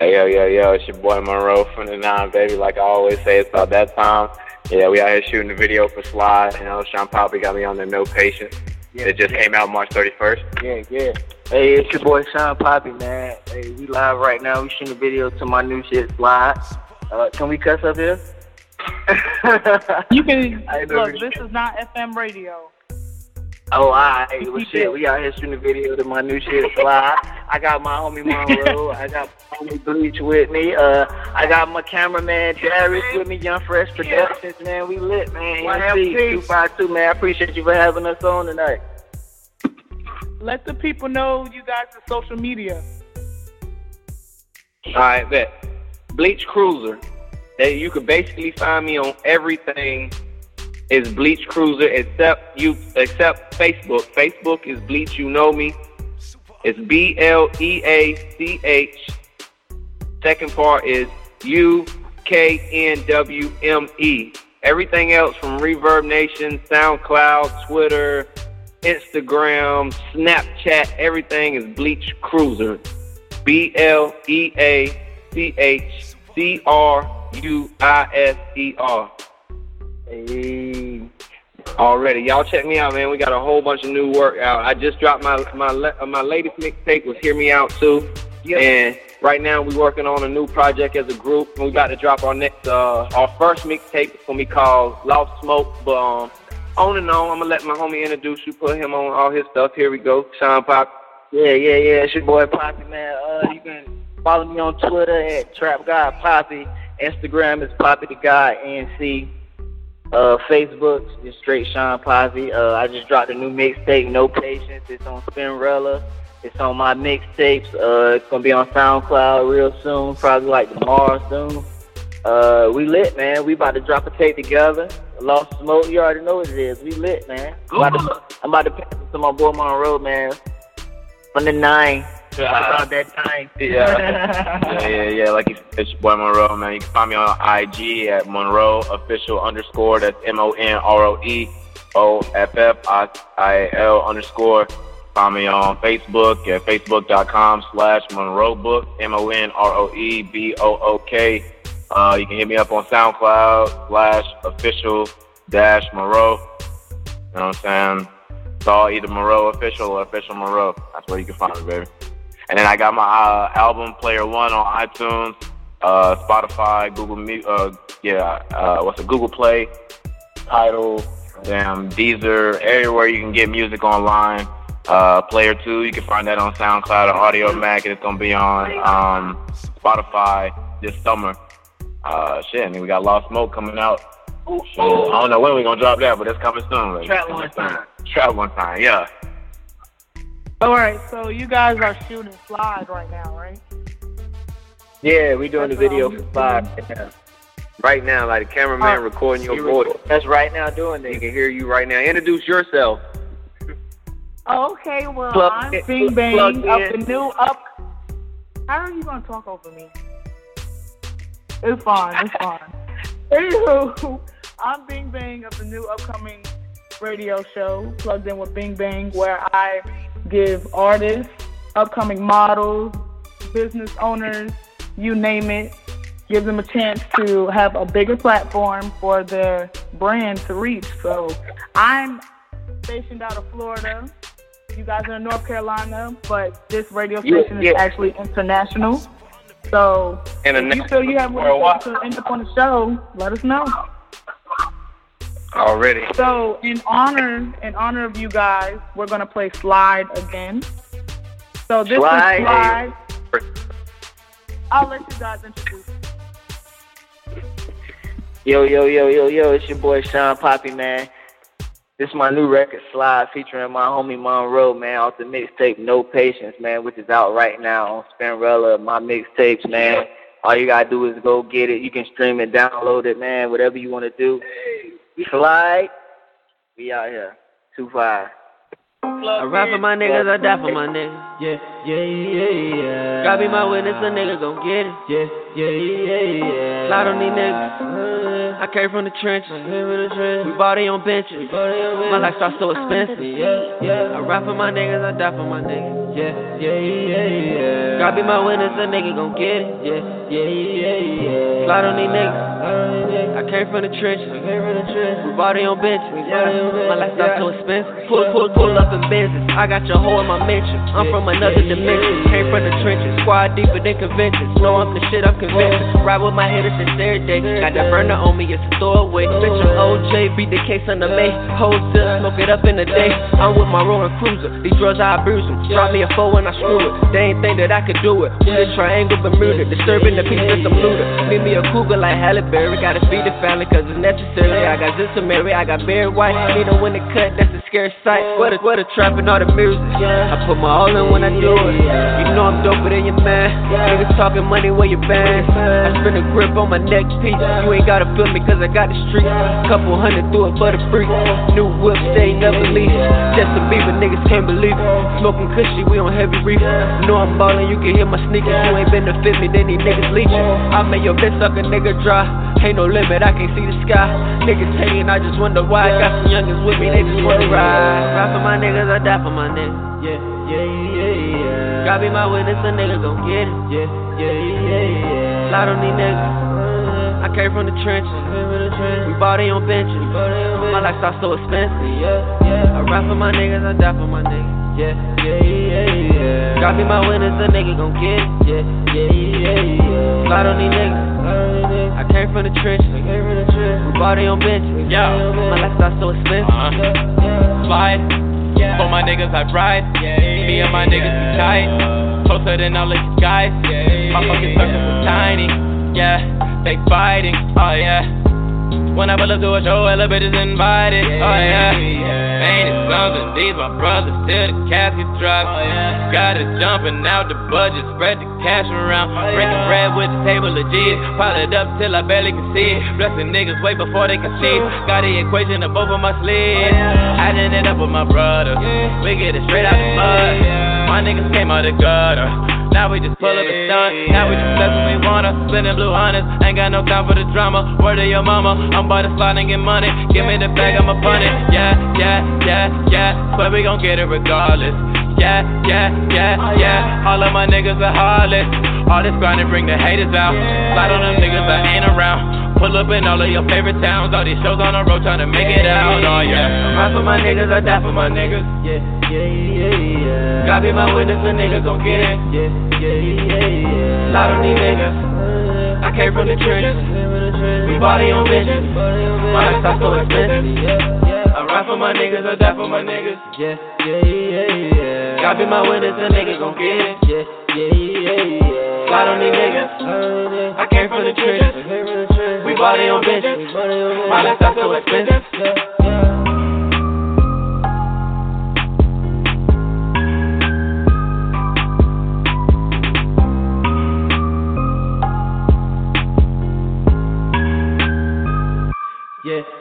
Hey, yo, yo, yo, it's your boy Monroe from the Nine, baby. Like I always say, it's about that time. Yeah, we out here shooting the video for Slide. You know, Shawn Papi got me on there, no patience. Yeah, it just yeah. came out March 31st. Yeah, yeah. Hey, it's your boy Shawn Papi, man. Hey, we live right now. We shooting a video to my new shit, Slide. Uh, can we cuss up here? you can. Look, this is not FM radio. Oh, alright. Well, shit, we out here shooting a video to my new shit, fly. I got my homie Monroe. I got my homie Bleach with me. Uh, I got my cameraman Darius with me, Young Fresh Productions, man. We lit, man. MC 252, man. I appreciate you for having us on tonight. Let the people know you guys are social media. Alright, bet. Bleach Cruiser. That you can basically find me on everything is Bleach Cruiser except you except Facebook. Facebook is Bleach You Know Me. It's B L E A C H. Second part is U K N W M E. Everything else from Reverb Nation, SoundCloud, Twitter, Instagram, Snapchat, everything is Bleach Cruiser. B L E A C H C R U I S E R. Hey. Already, y'all check me out, man. We got a whole bunch of new work out. I just dropped my my uh, my latest mixtape was "Hear Me Out" too, yep. and right now we working on a new project as a group. And we about to drop our next uh our first mixtape. It's gonna be called "Lost Smoke." But um, on and on, I'm gonna let my homie introduce you, put him on all his stuff. Here we go, Sean Pop. Yeah, yeah, yeah. It's your boy Papi, man. Uh, you can follow me on Twitter at Trap God Poppy. Instagram is Poppy the Guy NC. Uh, Facebook is straight Sean Posse. Uh, I just dropped a new mixtape, No Patience. It's on Spinrilla. It's on My Mixtapez. Uh, it's gonna be on SoundCloud real soon, probably like tomorrow soon. Uh, we lit, man. We about to drop a tape together. Lost Smoke, you already know what it is. We lit, man. I'm about to, I'm about to pass it to my boy Monroe, man. On the nine. About that time. Yeah. yeah, yeah, yeah. Like it's your boy Monroe, man. You can find me on IG at Monroe official underscore. That's M O N R O E O F F I L underscore. Find me on Facebook at facebook.com slash Monroe Book, M O N R O E B O O K. Uh, you can hit me up on SoundCloud slash official dash Monroe. You know what I'm saying? It's all either Monroe official or official Monroe. That's where you can find me, baby. And then I got my uh, album Player One on iTunes, uh, Spotify, Google uh, yeah, uh, what's it? Google Play, Tidal, damn Deezer, everywhere you can get music online. Uh, Player Two, you can find that on SoundCloud or Audiomack, and it's gonna be on um, Spotify this summer. Uh, shit, and then we got Lost Smoke coming out. Ooh, I don't know when we're gonna drop that, but it's coming soon. Like, Trap one time. Trap one time, yeah. All right, so you guys are shooting Slide right now, right? Yeah, we're doing That's the video for Slide right now. Right now, like the cameraman uh, recording your voice. That's right now doing that. He can hear you right now. Introduce yourself. Oh, okay, well, plug I'm in, Bing Bang up the new up. How are you gonna talk over me? It's fine. It's fine. Anywho, I'm Bing Bang of the new upcoming radio show, Plugged In with Bing Bang, where I give artists, upcoming models, business owners, you name it, give them a chance to have a bigger platform for their brand to reach. So I'm stationed out of Florida. You guys are in North Carolina, but this radio station yeah, yeah. is actually international. So and if you feel you have more to end up on the show, let us know. Already. So in honor in honor of you guys, we're gonna play slide again. So this slide. is slide. I'll let you guys introduce. Yo, yo, yo, yo, yo, it's your boy Shawn Papi, man. This is my new record, Slide, featuring my homie Monroe, man, off the mixtape No Patience, man, which is out right now on Spinrilla, My Mixtapez, man. All you gotta do is go get it. You can stream it, download it, man, whatever you wanna do. Slide. We out here. Two five. I rap for my niggas, I die for my niggas. Yeah, yeah, yeah, yeah. Gotta be my witness, a nigga gon' get it. Yeah. Yeah, yeah, yeah. Slide on these niggas. I came from the trenches. We body on benches. My lifestyle so expensive. Yeah, yeah. I rap for my niggas, I die for my niggas. Yeah, yeah, yeah, yeah. God be my witness, a nigga gon' get it. Yeah, yeah, yeah, yeah. Slide on these niggas. I came from the trenches. We body on benches. My lifestyle so expensive. Pull, pull, pull up in business. I got your hoe in my mention. I'm from another dimension. Came from the trenches. Squad deeper than conventions. Know I'm the shit, I'm convinced. Ride with my hitters since every day. Got that burner on me, it's a throwaway. Bitch, I'm OJ, beat the case on the May. Hold still, smoke it up in the day. I'm with my rolling cruiser. These drugs, I abuse them. Drop me a four when I screw it. They ain't think that I could do it. We the triangle Bermuda. Disturbing the peace with some looter. Meet me a cougar like Halle Berry. Gotta feed the family cause it's necessary. I got this to marry. I got Barry White. Need a when the cut, that's a scary sight. What a, what a trap and all the music. I put my all in when I do it. You know I'm doper than your man. Niggas talking money where you been. I spin a grip on my neck piece. You ain't gotta feel me cause I got the street. Couple hundred through for the free. New whip, stay never leave. Just Justin Bieber, niggas can't believe it. Smoking cushy, we on heavy reef. Know I'm ballin', you can hear my sneakers. You ain't been to fit me, then these niggas leechin'. I made your bitch suck a nigga dry. Ain't no limit, I can't see the sky. Niggas hating, I just wonder why. Got some youngins with me, they just wanna ride. Ride for my niggas, I die for my niggas. Yeah, yeah, yeah, yeah. God be my witness, a nigga gon' get it. Yeah, yeah, yeah, yeah. Slide on these niggas. I came from the trenches. We body on benches. My lifestyle so expensive. Yeah, yeah. I rap for my niggas, I die for my niggas. Yeah, yeah, yeah, yeah. God be my witness, a nigga gon' get it. Yeah, yeah, yeah, yeah. Slide on these niggas. I came from the trenches. We body on benches. Yeah. My lifestyle so expensive. Uh-huh. Slide. For my niggas, I ride. Yeah. Me and my niggas be tight. Closer than all these guys. My fucking circles is tiny. Yeah, they fighting. Oh yeah. Whenever I look to a show, elevators invited. Oh yeah. Ain't These my brothers till the casket drop. Got it jumping out the budget, spread the cash around. Breaking bread with the table of G's. Pile it up till I barely can see it. Blessing niggas way before they can see. Got the equation both of my sleeves. Adding it up with my brother. We get it straight out the mud. My niggas came out the gutter. Now we just pull up and stunt. Now we just bless when we wanna. Spinning blue hunters. Ain't got no time for the drama. Word of your mama. I'm about to slide and get money. Give me the bag, I'ma punt it. Yeah, yeah, yeah, yeah. But we gon' get it regardless. Yeah, yeah, yeah, yeah. All of my niggas are heartless. All this grinding bring the haters out. Slide on them niggas that ain't around. Pull up in all of your favorite towns. All these shows on the road trying to make it out. Oh yeah. Ride for my niggas, I die for my niggas. Yeah, yeah, yeah, yeah. God be my witness, the niggas gon' get it. Yeah, yeah, yeah, yeah. Slide on these niggas. I came from the trenches. We body on bitches. My lifestyle so expensive. I ride for my niggas, I die for my niggas. Yeah, yeah, yeah, yeah. God be my witness, the niggas gon' get it. Yeah, yeah, yeah, yeah. Slide on these niggas. I came from the trenches. We body on bitches. My lifestyle so expensive.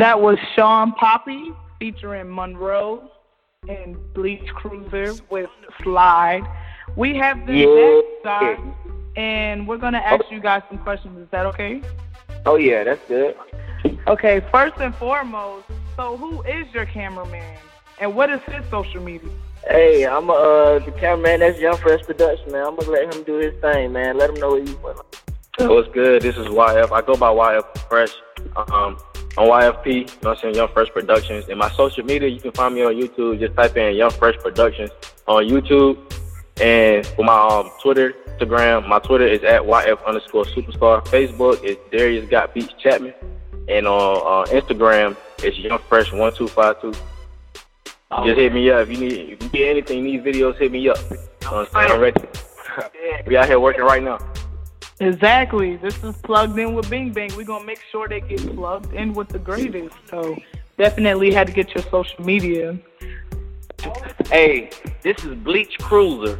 That was Shawn Papi featuring Monroe and Bleach Cruiser with Slide. We have the Yeah. next guy, and we're gonna ask you guys some questions. Is that okay? Oh yeah, that's good. Okay, first and foremost, so who is your cameraman, and what is his social media? Hey, I'm uh the cameraman. That's Young Fresh Production, man. I'm gonna let him do his thing, man. Let him know what he's doing. What's good? This is YF. I go by YF Fresh. Um, on YFP, you know what I'm saying, Young Fresh Productions. And my social media, you can find me on YouTube. Just type in Young Fresh Productions on YouTube. And for my um, Twitter, Instagram. My Twitter is at YF underscore superstar. Facebook is Darius Got Beats Chapman. And on uh, Instagram, it's Young Fresh one two five two. Just hit me up if you need if you need anything, need videos, hit me up. You know what I'm saying? I'm ready. we out here working right now. Exactly. This is plugged in with Bing Bang. We're gonna make sure they get plugged in with the greatest. So definitely had to get your social media. Hey, this is Bleach Cruiser.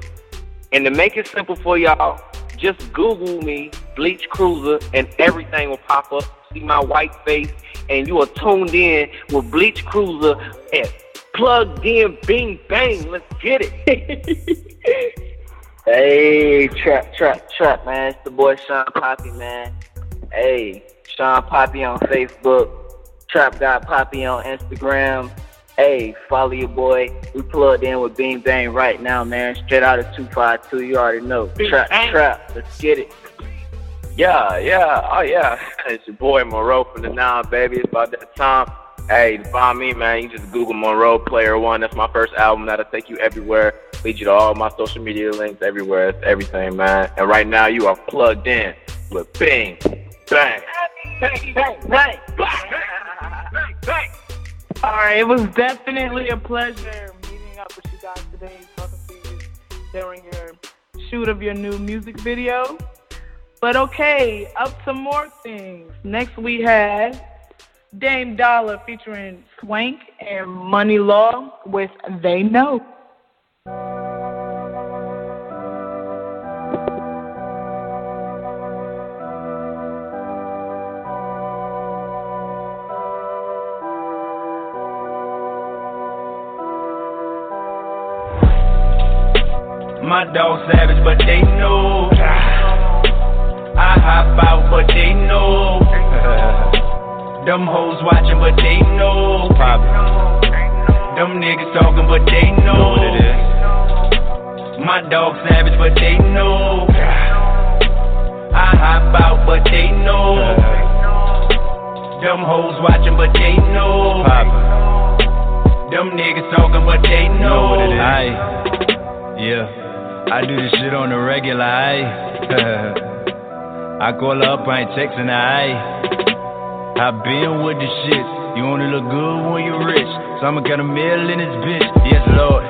And to make it simple for y'all, just Google me, Bleach Cruiser, and everything will pop up. See my white face, and you are tuned in with Bleach Cruiser and plugged in Bing Bang. Let's get it. Hey, trap, trap, trap, man. It's the boy Shawn Papi, man. Hey, Shawn Papi on Facebook, Trap God Poppy on Instagram. Hey, follow your boy. We plugged in with Bing Bang right now, man. Straight out of 252, you already know. Trap, trap, let's get it. Yeah, yeah, oh yeah. It's your boy Monroe from the Nine, baby. It's about that time. Hey, to find me, man, you just Google Monroe Player One. That's my first album that'll take you everywhere. Lead you to all my social media links everywhere. It's everything, man. And right now, you are plugged in with Bing Bang. Bang, bang, bang, bang. All right, it was definitely a pleasure meeting up with you guys today, talking to you during your shoot of your new music video. But okay, up to more things. Next we had Dame Doller featuring $Swant and Money Laww with They Know. My dog savage, but they know. I hop out, but they know. Them hoes watching, but they know. Poppin' Them niggas talking, but they know. what it is. My dog savage, but they know. I hop out, but they know. Them hoes watching, but they know. Them niggas talking, but they know. what it is. Aye. Yeah. I do this shit on the regular, aye. I call her up, I ain't texting her, aye. I been with the shit. You only look good when you're rich. So I'ma get a mill in this bitch. Yes, Lord.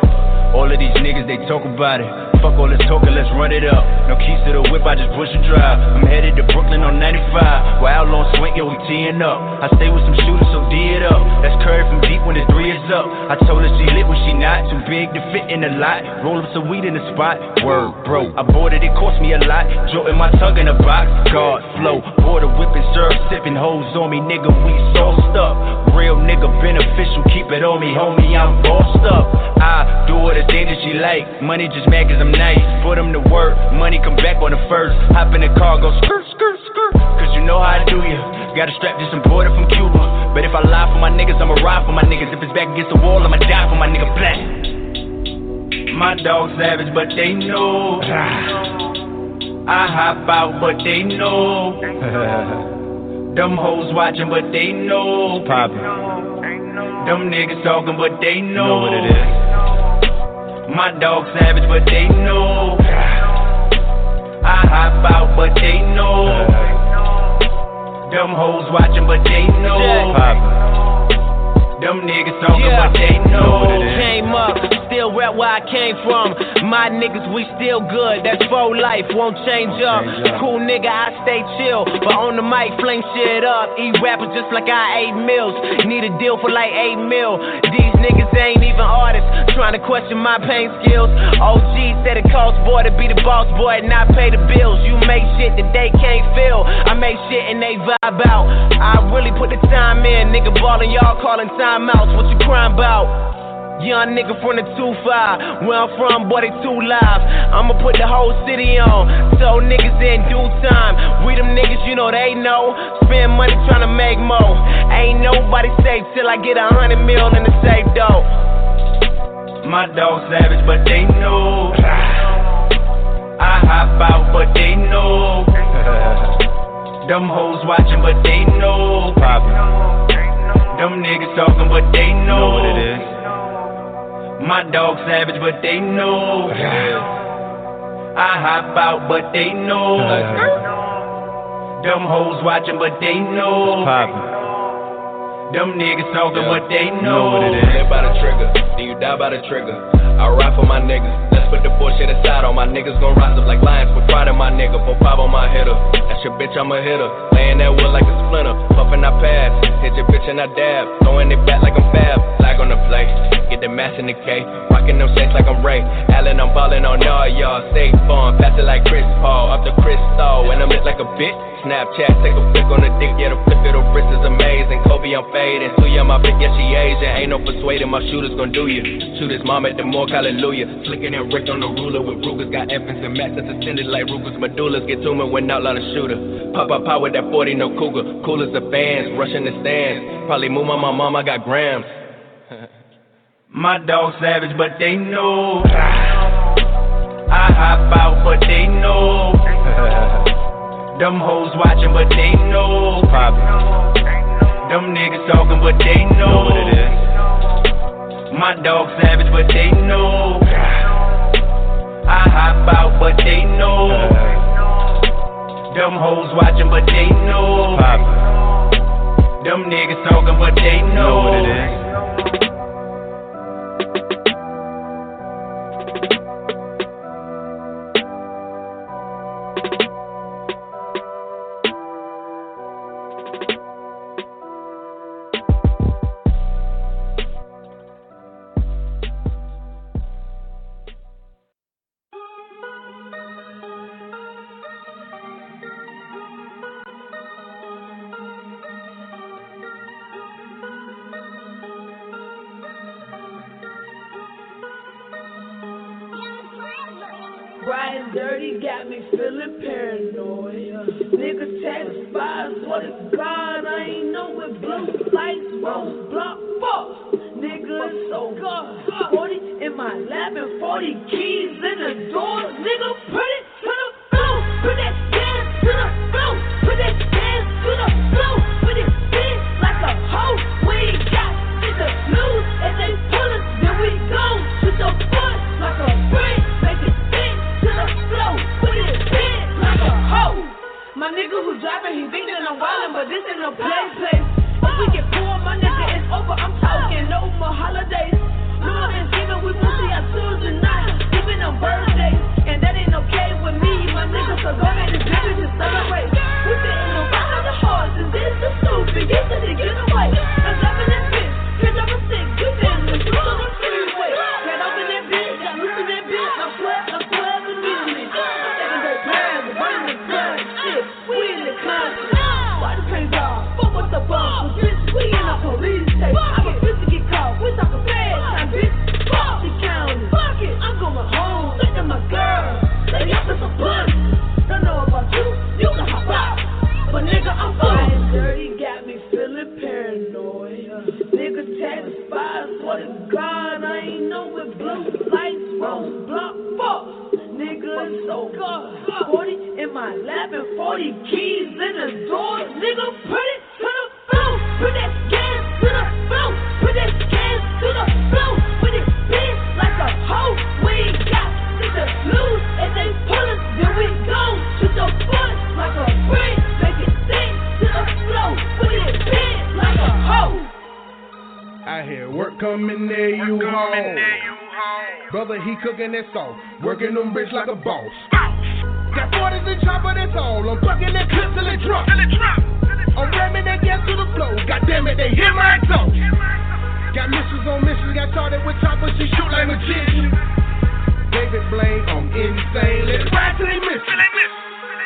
All of these niggas, they talk about it. Fuck all this talking, let's run it up. No keys to the whip, I just push and drive. I'm headed to Brooklyn on 95. While out on swing, yo, we teeing up. I stay with some shooters, so D it up. That's Curry from deep when the three is up. I told her she lit when she not. Too big to fit in the lot. Roll up some weed in the spot. Word, bro. I bought it, it cost me a lot. Jolting my tongue in a box. God flow. Border whipping, serve, sipping hoes on me, nigga. We sauced up. Real nigga beneficial, keep it on me, homie. I'm bossed up. I do all the things that she like. Money just mad cause I'm nice. Put them to work. Money come back on the first. Hop in the car, go skirt, skirt, skirt. Cause you know how I do ya. Got a strap just imported from Cuba. But if I lie for my niggas, I'ma ride for my niggas. If it's back against the wall, I'ma die for my nigga black. My dog savage, but they know. I hop out, but they know. Them hoes watching, but they know. Them niggas talking, but they know. know what it is. My dog savage, but they know. I hop out, but they know. Them hoes watching, but they know. Them niggas talking, Yeah. but they know. Came up, still rap where I came from. My niggas, we still good. That's for life, won't change up. Cool nigga, I stay chill. But on the mic, flame shit up. Eat rappers just like I ate meals. Need a deal for like 8 mil. These niggas ain't even artists. Trying to question my pain skills. OG said it costs boy to be the boss boy and not pay the bills. You make shit that they can't feel. I make shit and they vibe out. I really put the time in. Nigga ballin', y'all calling timeouts. What you crying about? Young nigga from the 2-5. Where I'm from, boy, they too live. I'ma put the whole city on. So niggas in due time. We them niggas, you know they know. Spend money trying to make more. Ain't nobody safe till I get a hundred mil in the safe though. My dog savage, but they know. I hop out, but they know. Them hoes watching, but they know. Them niggas talking, but they know. what it is. My dog savage, but they know. I hop out, but they know. Uh. Them hoes watching, but they know. Them niggas talking, but they know. what it is. Live by the trigger, then you die by the trigger. I ride for my niggas. Let's put the bullshit aside. All my niggas gon' rise up like lions. Put pride in my nigga. Four five on my hitter. That's your bitch, I'm a hitter. Laying that wood like a splinter. Puffin' I pass. Hit your bitch and I dab. Throwing it back like I'm fab. Flag on the play. Get the mass in the K. Rockin' them shakes like I'm Ray. Allen, I'm ballin' on all y'all. Stay fun. Pass it like Chris Paul. Up the crystal. And I'm lit like a bitch. Snapchat, take a flick on the dick, yeah, the flick of the wrist is amazing. Kobe, I'm fading. Suya, my bitch, yeah, she Asian. Ain't no persuading, my shooters gon' do you. Shoot his mom at the morgue, hallelujah. Flicking and Rick on the ruler with Rugers. Got infants and mats that's extended like Rugers. Medullas get me when outlaw a shooter. Pop up power with that 40, no cougar. Cool as the fans, rushing the stands. Probably move on my mom, I got grams. My dog savage, but they know. I hop out, but they know. Them hoes watching, but they know. Them niggas talking, but they know. what it is. My dog savage, but they know. Them hoes watching, but they know. Them niggas talking, but they know. what it bitch like a boss. Got 40s and chopper, that's all. I'm fucking that clip till it drop. I'm ramming that gas to the floor. God damn it, they hear my exhaust. Got missiles on missiles, got started with choppers, she shoot like magician. David Blaine, I'm insane. Let's ride till they miss.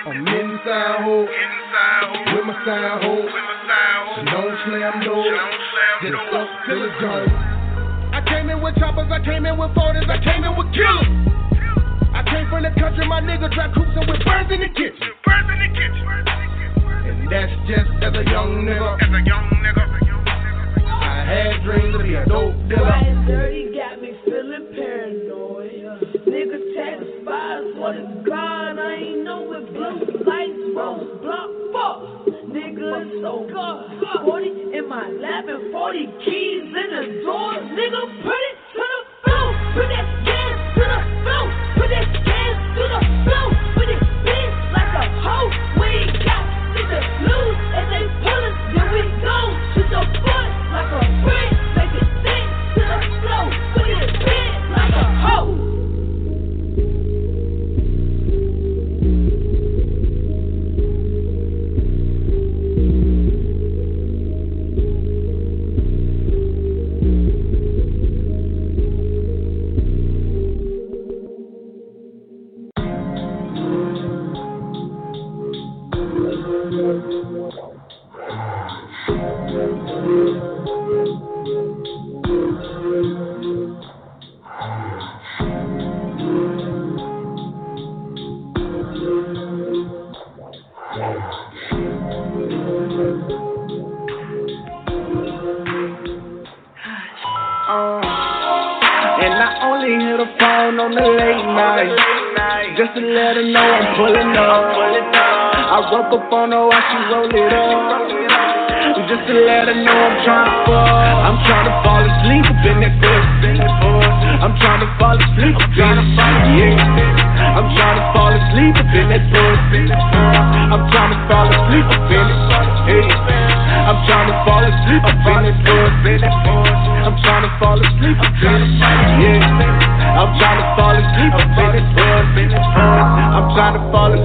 I'm inside hole, with my style hole. Don't slam doors, just up till it's gone. I came in with choppers, I came in with 40s, I came in with killers. I came from the country, my nigga trap cruising with birds in the kitchen. Birds in the kitchen. And that's just as a young nigga. As a young nigga. I had dreams to be a dope dealer. Riding dirty got me feeling paranoid. Nigga text spies, what is God? I ain't know what blue lights won't block. Fuck, nigga, it's so good. 40 in my lap and 40 keys in the door. Nigga, put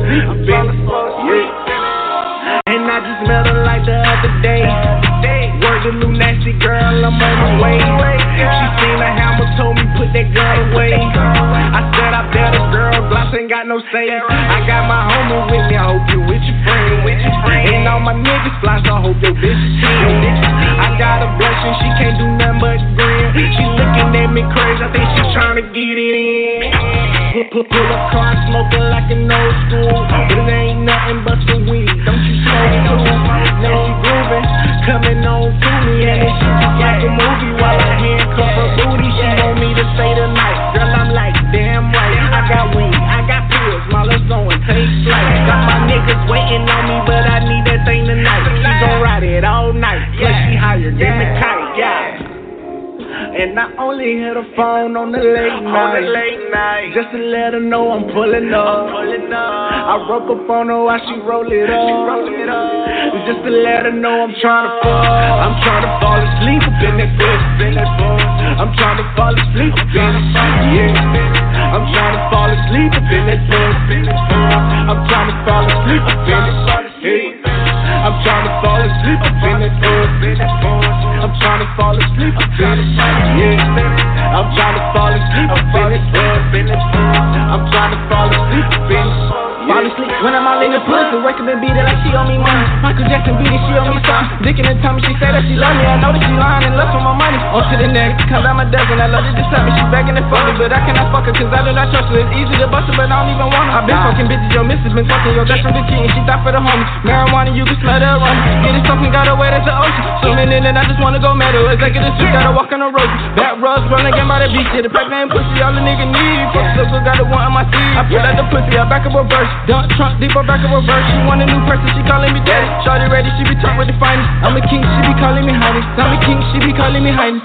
Yeah. And I just met her like the other day. Word the new nasty girl, I'm on the way. She seen the hammer, told me put that gun away. I said I better, girl, Gloss ain't got no say. Phone on the late night. late night. Just to let her know I'm pulling up. I rub oh, up on her while she roll it up. Just to let her know I'm trying to fall. I'm trying to fall asleep up in that pussy. I'm trying to fall asleep up in it. Yeah. I'm trying to fall asleep up in that pussy. I'm trying to fall asleep up in it. Yeah. I'm trying to fall asleep up in that pussy. I'm trying to fall asleep up in it. Yeah. I'm trying to fall asleep up in it. I'm trying to fall asleep up in it. Fall asleep when I'm all in the pussy. Up and beat it like she owe me money. Michael Jackson beat it, she owe me something. Dick in the tummy, she say that she love me. I know that she lying and lust for my money. On to the next, cause I'm a dozen. I love it to tell me she begging and me. But I cannot fuck her cause I do not trust her. It's easy to bust her, but I don't even want her. i been fucking bitches, your missus been fucking. Your best friend been cheating, she thought for the homies. Marijuana, you can smell the aroma. Get it something, got away, that's the ocean. Swimming in and I just wanna go metal. Executive switch, gotta walk on the road. Back rubs, running again by the beach. Yeah, the pregnant pussy, all the nigga need. Fuck circle, got the one on my seat. I pull out the pussy, I back up reverse. Dump trunk, deep go back of reverse. She want a new person, she calling me daddy. Shorty ready, she be talking with the finest. I'm a king, she be calling me honey. I'm a king, she be calling me honey.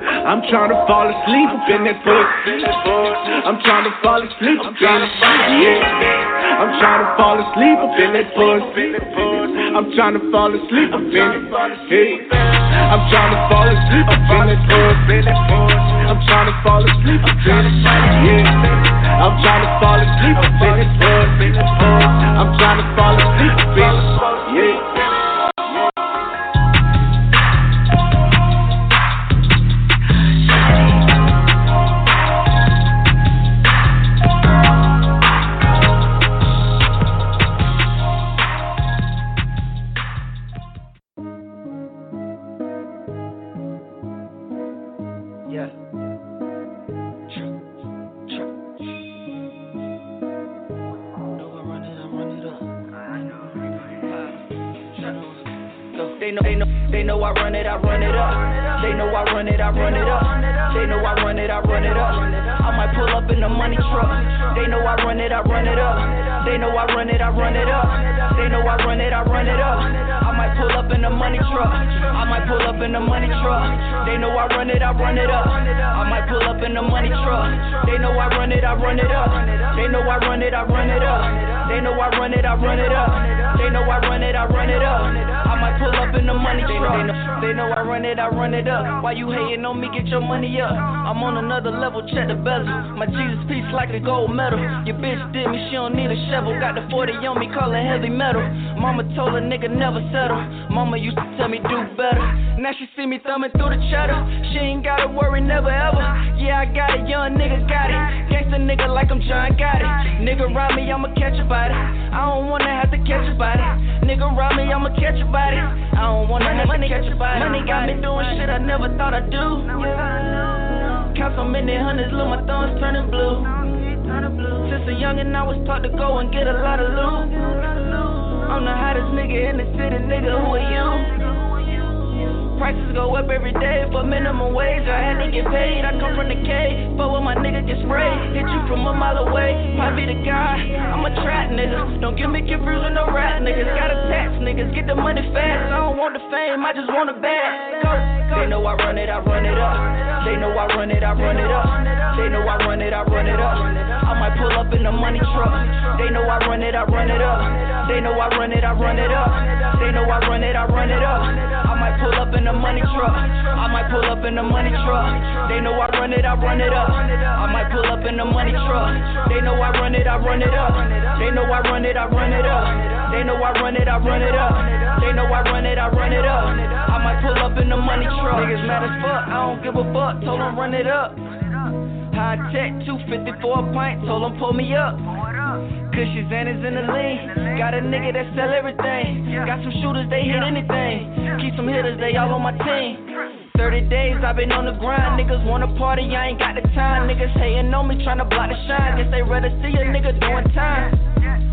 I'm trying to fall asleep up in that pussy. I'm trying to fall asleep up in it. Yeah. I'm trying to fall asleep up in that pussy. I'm trying to fall asleep up in it. I'm trying to fall asleep up in that pussy. I'm trying to fall asleep up in it. Yeah. I'm trying to fall asleep up in that pussy. I'm trying to fall asleep it. Yeah. The money truck. They know I run it, I run it up. They know I run it, I run it up. They know I run it, I run it up. I might pull up in the money truck. I might pull up in the money truck. They know I run it, I run it up. I might pull up in the money truck. They know I run it, I run it up. They know I run it, I run it up. They know I run it, I run it up. They know I run it, I run it up. I might pull up in the money truck. They know, they know I run it, I run it up. Why you hating on me? Get your money up. I'm on another level, check the bezel. My Jesus piece like a gold medal. Your bitch did me, she don't need a shovel. Got the 40 on me, call it heavy metal. Mama told a nigga never settle. Mama used to tell me do better. Now she see me thumbing through the cheddar. She ain't gotta worry, never ever. Yeah, I got it, young nigga got it. Gangsta nigga like I'm John got it. Nigga round me, I'ma catch a body. I don't wanna have to catch a body. Nigga round me, I'ma catch a body. I don't wanna have to catch a body. Money got me doing shit I never thought I'd do. Count so many hundreds, look, my thumbs turning blue. Since a youngin', I was taught to go and get a lot of loot. I'm the hottest nigga in the city, nigga, who are you? prices go up every day for minimum wage. I had to get paid. I come from the K, but when my nigga get sprayed, hit you from a mile away. Might be the guy. I'm a trap nigga. Don't get me confused with no rap niggas. Got a tax niggas. Get the money fast. I don't want the fame. I just want a bag. Go. They know I run it. I run it up. They know I run it. I run it up. They know I run it. I run it up. I might pull up in the money truck. They know I run it. I run it up. They know I run it. I run it up. They know I run it. I run it up. Pull up in the money truck. I might pull up in the money truck. They know I run it. I run it up. I might pull up in the money truck. They know I run it. I run it up. They know I run it. I run it up. They know I run it. I run it up. They know I run it. I run it up. I might pull up in the money truck. Niggas mad as fuck. I don't give a fuck. Told them run it up. High tech, 250 for a pint, told him pull me up. Cushions and is in the lean. Got a nigga that sell everything. Got some shooters, they hit anything. Keep some hitters, they all on my team. 30 days I've been on the grind. Niggas wanna party, I ain't got the time. Niggas hating on me, tryna block the shine. Guess they rather see a nigga doing time.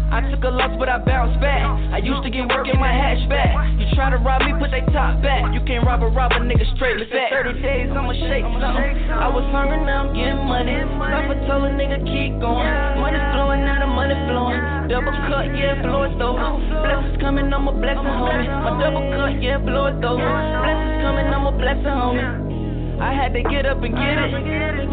I took a loss, but I bounced back. I used to get work in my hatchback. You try to rob me, put they top back. You can't rob a robber, nigga straight with back. 30 days, I'ma shake something. I was hungry, now I'm getting money. Papa told a nigga keep going. Money flowing, now the money flowing. Double cut, yeah, blow it though. Blessings coming, I'ma bless it, homie. My double cut, yeah, blow it though. Blessings coming, I'ma bless it, homie. I had to get up and get it.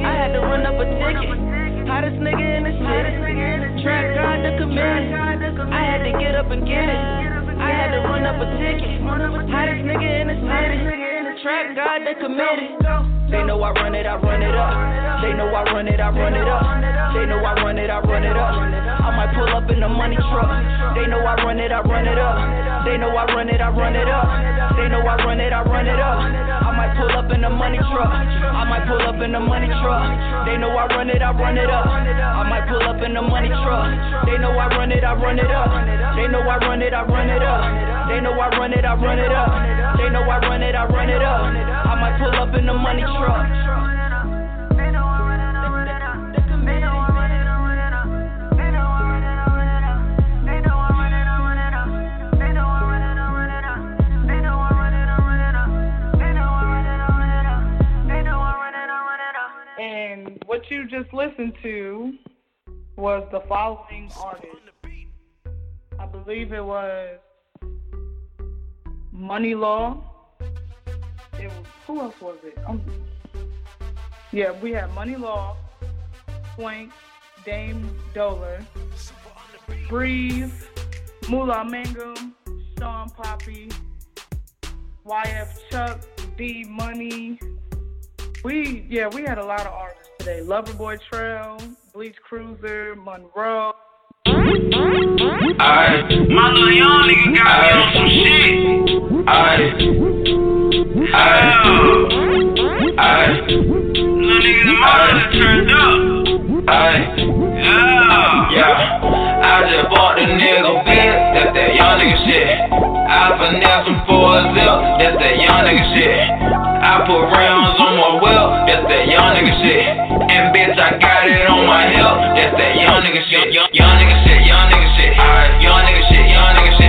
I had to run up a ticket. Hottest nigga in the city. Track God the committee. I had to get up and get it. I had to run up a ticket. Hottest nigga in the city. Track God the committee. They know I run it, I run it up. They know I run it, I run it up. They know I run it, I run it up. I might pull up in the money truck. They know I run it, I run it up. They know I run it, I run it up. They know I run it, I run it up. I might pull up in the money truck. I might pull up in the money truck. They know I run it, I run it up. I might pull up in the money truck. They know I run it, I run it up. They know I run it, I run it up. They know I run it, I run it up. They know I run it, I run it up. I might pull up in the money truck. And what you just listened to was the following artist. I believe it was Money Laww. It was, who else was it? Um, yeah, we had Money Laww, $Swant, Dame Doller, Breeze, Mulah Magnum, Shawn Papi, YF Chuck, D Money. We yeah, we had a lot of artists today. Loverboy Trell, Beach Cruiser, Monroe. Alright, my little young nigga got me on some shit. Alright, alright, alright. Little nigga, the mother turned up. Alright, Yeah, yeah. I just bought the nigga bitch, that's that young nigga shit. I finesse him for a zip, that's that young nigga shit. I put rounds on my belt, that's that young nigga shit. And bitch, I got it on my hip, that's that young nigga shit. Young, young nigga shit, young nigga shit. Young nigga shit, young nigga shit.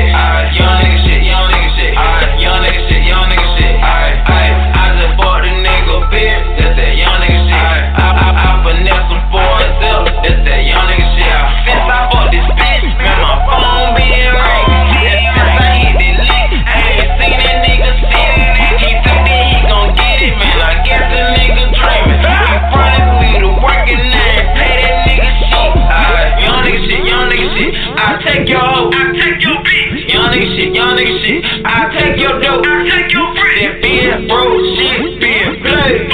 Nigga shit, young nigga shit. I take your dope, I take your brick. That being broke shit, being played.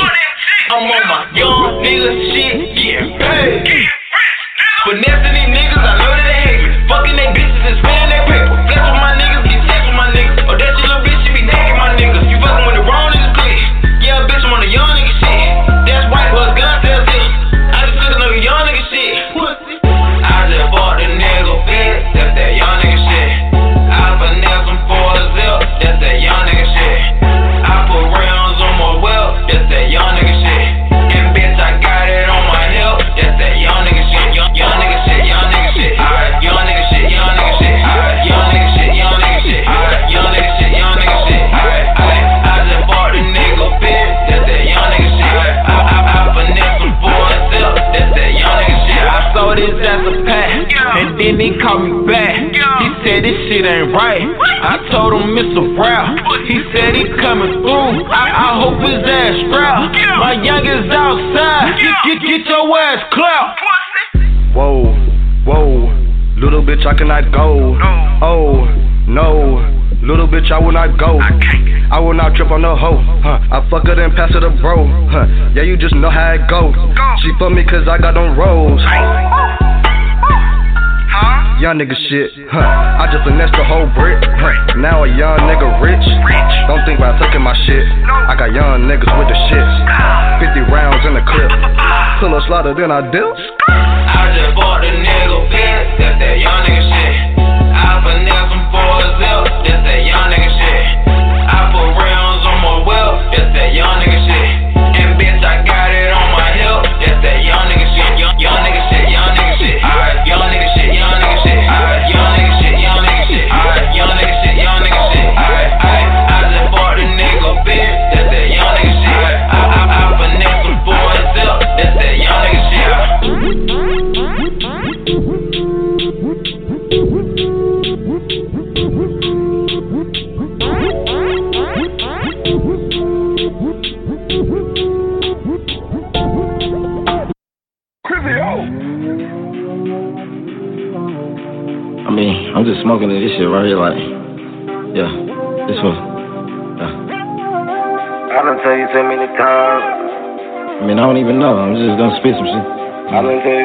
I'm on my young nigga shit, this shit ain't right. I told him it's a rap. He said he coming through. I, I hope his ass strapped. My youngest outside. Get, get, get your ass clapped. Whoa, whoa, little bitch, I cannot go. Oh, no, little bitch, I will not go. I will not trip on no hoe. Huh. I fuck her then pass her the bro. Huh. Yeah, you just know how it go. She fuck me cause I got them rolls. Young nigga shit, huh? I just finessed the whole brick. Now a young nigga rich. Don't think about taking my shit. I got young niggas with the shits. 50 rounds in the clip. Pull a slaughter, then I dip. I just bought the nigga bitch. That's that young nigga shit. I finesse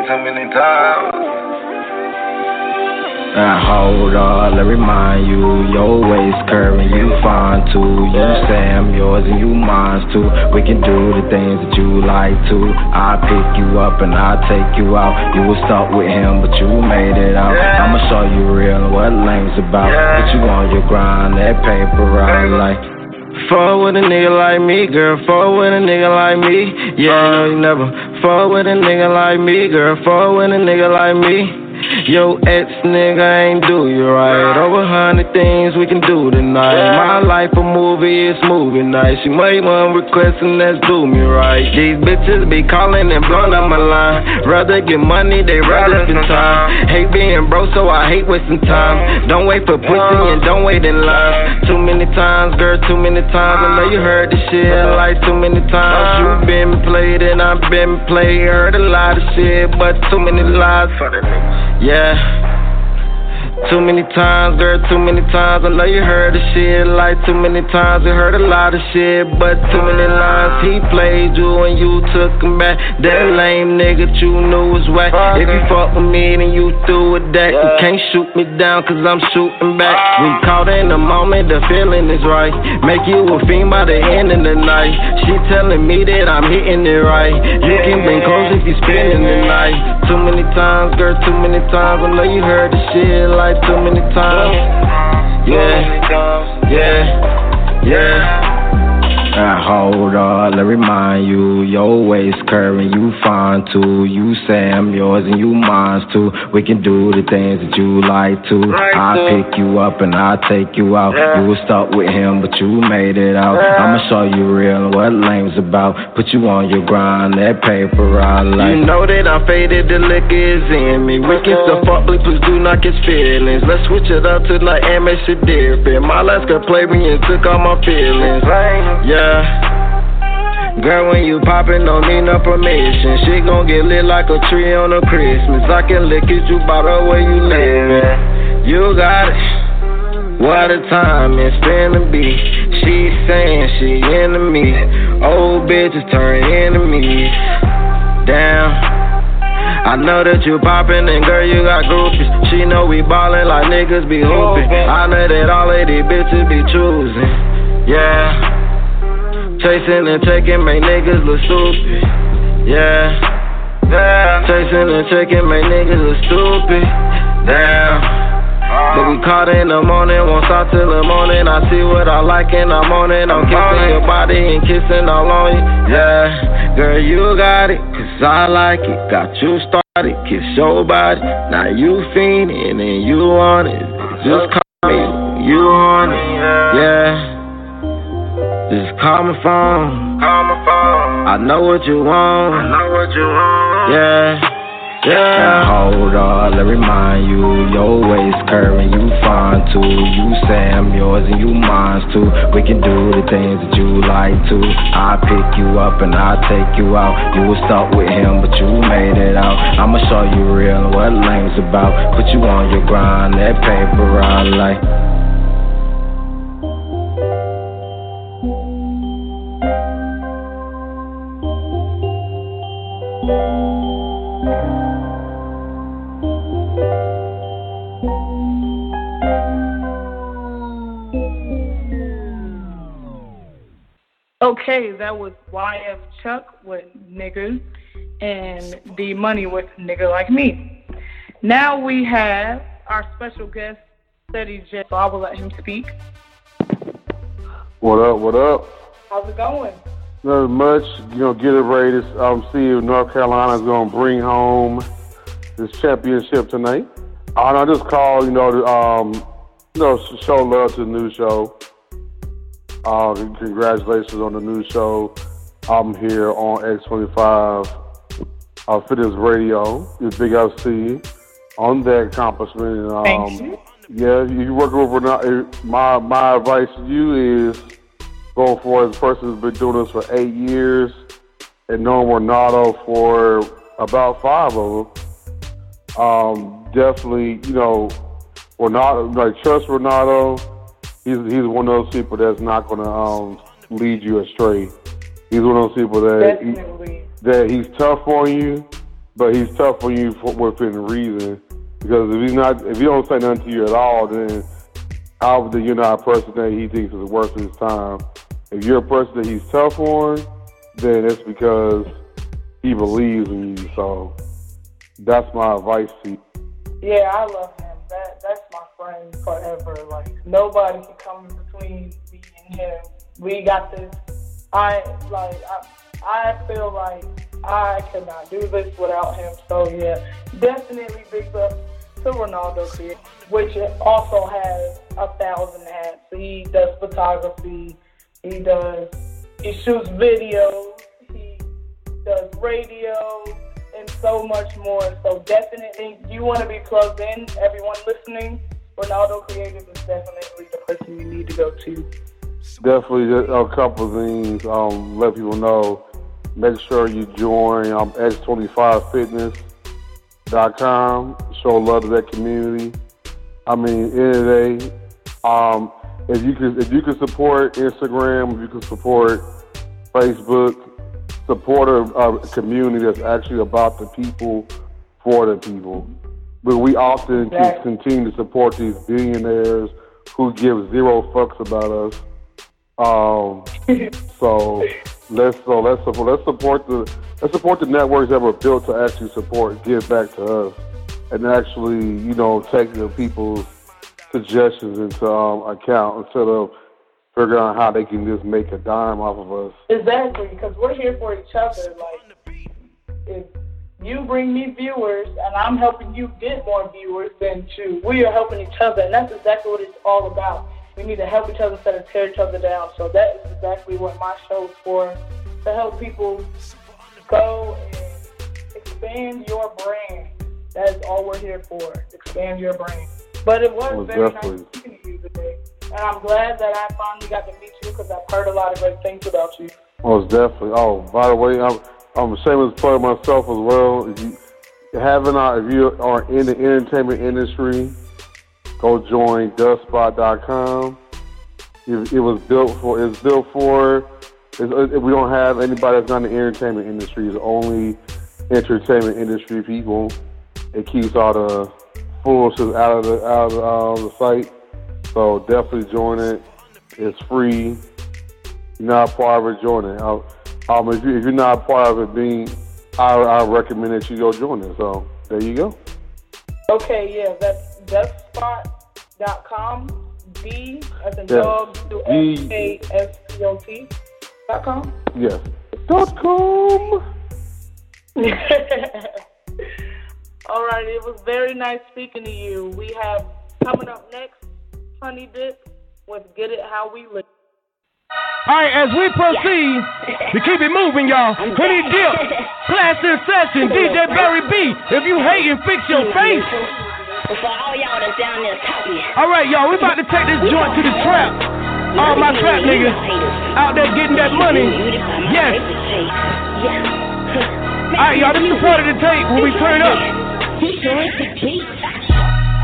too many times. Now hold on, let me remind you, your waist curving, you fine too. You say I'm yours and you mine too. We can do the things that you like to. I pick you up and I take you out. You was stuck with him, but you made it out. I'ma show you real what lame's about. Put you on your grind, that paper out like. Fuck with a nigga like me, girl. Fuck with a nigga like me. Yeah, you know you never. Fuck with a nigga like me, girl. Fuck with a nigga like me. Yo, ex nigga ain't do you right. Over a hundred things we can do tonight. My life a movie, it's movie night. She made one request and that's do me right. These bitches be calling and blowing up my line. Rather get money, they rather spend time. Hate being broke, so I hate wasting time. Don't wait for pussy and don't wait in line. Too many times, girl, too many times. I know you heard this shit like too many times. You been played and I've been played. Heard a lot of shit, but too many lies for the niggas. Yeah. Too many times, girl, too many times. I know you heard the shit like too many times. You heard a lot of shit, but too many lines. He played you and you took him back. That lame nigga you knew was whack. If you fuck with me, then you through with that. You can't shoot me down, cause I'm shooting back. We caught in the moment, the feeling is right. Make you a fiend by the end of the night. She telling me that I'm hitting it right. You can bring close if you spending the night. Too many times, girl, too many times. I know you heard the shit like too many times. Yeah, yeah, yeah. Now hold on, let remind you, your waist curving, you fine too. You say I'm yours and you mine too. We can do the things that you like to. I pick you up and I take you out. You was stuck with him, but you made it out. I'ma show you real what lame's about. Put you on your grind, that paper I like. You know that I'm faded, the liquor is in me. Wicked uh-huh. stuff up, please do not get feelings. Let's switch it up to like M shit different. My last girl played me and took all my feelings. Yeah. Girl, when you poppin', don't need no permission. She gon' get lit like a tree on a Christmas. I can lick it, you by the way you livin'. You got it. What a time it's to be. She saying she into me. Old bitches turn enemies. Damn. I know that you poppin' and girl, you got groupies. She know we ballin' like niggas be hoopin'. Oh, I know that all of these bitches be choosing. Yeah. Chasing and taking make niggas look stupid. Yeah. Yeah. Chasing and taking make niggas look stupid. Damn. But we caught in the morning, won't stop till the morning. I see what I like and I'm on it. I'm kissing your body and kissing all on you. Yeah, girl, you got it, cause I like it. Got you started, kiss your body. Now you fiendin' and you want it. Just call me, you want it. Yeah. Just call my phone. Call my phone. I know what you want. I know what you want. Yeah. Now hold on, let me remind you, your waist curving, you fine too. You say I'm yours and you mine too. We can do the things that you like to. I pick you up and I take you out. You was stuck with him, but you made it out. I'ma show you real what lame's about. Put you on your grind, that paper I like. Okay, that was YF Chuck with Nigger and D Money with Nigger Like Me. Now we have our special guest, Steady J, so I will let him speak. What up? What up? How's it going? Not much. You know, get it ready. to um, see if North Carolina's going to bring home this championship tonight. And I just call, you know, to, um, you know, show love to the new show. Uh, congratulations on the new show. I'm here on X25 uh, Fitness Radio. It's big up to you on that accomplishment. And, um, Thank you. Yeah, you work over. My my advice to you is going for this person who's been doing this for eight years and knowing Ronaldo for about five of them. Um, definitely, you know, Ronaldo, like trust Ronaldo. He's he's one of those people that's not going to um, lead you astray. He's one of those people that he, that he's tough on you, but he's tough on you for, within reason. Because if he's not, if he don't say nothing to you at all, then obviously you're not a person that he thinks is worth his time. If you're a person that he's tough on, then it's because he believes in you. So that's my advice to you. Yeah, I love him. That that's my friend forever. Like nobody can come between me and him. We got this. I like I I feel like I cannot do this without him. So yeah, definitely big up to Ronaldo Create, which also has a thousand hats. He does photography. He does. He shoots videos. He does radio and so much more. So definitely, you want to be plugged in. Everyone listening, Ronaldo Creative is definitely the person you need to go to. Definitely a couple things. Um, let people know. Make sure you join um, X25Fitness.com. Show love to that community. I mean, of the day, um, if you can if you can support Instagram, if you can support Facebook, support a, a community that's actually about the people for the people. But we often can continue to support these billionaires who give zero fucks about us. Um, so let's so let's support let's support the let's support the networks that were built to actually support give back to us and actually you know take the people's suggestions into um, account instead of figuring out how they can just make a dime off of us. Exactly, because we're here for each other. Like, if you bring me viewers and I'm helping you get more viewers, then too, we are helping each other, and that's exactly what it's all about. We need to help each other instead of tear each other down. So that is exactly what my show is for, to help people go and expand your brand. That is all we're here for, expand your brand. But it was Well, very definitely. nice speaking to you today. And I'm glad that I finally got to meet you because I've heard a lot of great things about you. Most definitely. Oh, by the way, I'm I'm a shameless plug myself as well. If you haven't, uh, if you are in the entertainment industry, go join Dustspot.com. It, it was built for. It's built for. It's, uh, we don't have anybody that's not in the entertainment industry. It's only entertainment industry people. It keeps all the foolishness out of the out of the, uh, the site. So definitely join it. It's free. You're not part of it, join it. Uh, Um, if, you, if you're not part of it, being, I, I recommend that you go join it. So there you go. Okay, yeah, that's dustspot.com. D as in Yes. dog, D. A S P O T dot com. Yes. Dot com. All right, it was very nice speaking to you. We have coming up next, Honey Dip with Get It How We Live. Alright, as we proceed to keep it moving, y'all. Honey Dip, class in session, DJ Barry B. If you hating, fix your face. For all y'all that's down there talking. Alright, y'all, we about to take this joint to the trap. All my trap niggas out there getting that money. Yes. Alright, y'all, this is part of the tape when we turn up.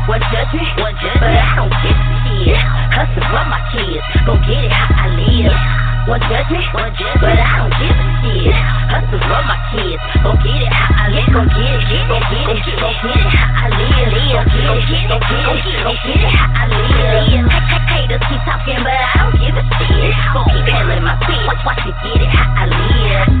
One judgment, one judgment, but I don't. Hustle for my kids, gon' get it how I live. One judgment, one judgment, but I don't. Hustle for my kids, gon' get it how I live. Gon' get it, get it, gon' get it how I live. Gon' get it, gon' get it, get it how I live. Haters keep talking, but I don't give a shit. Keep handling my feet, watch, watch me get it how I live.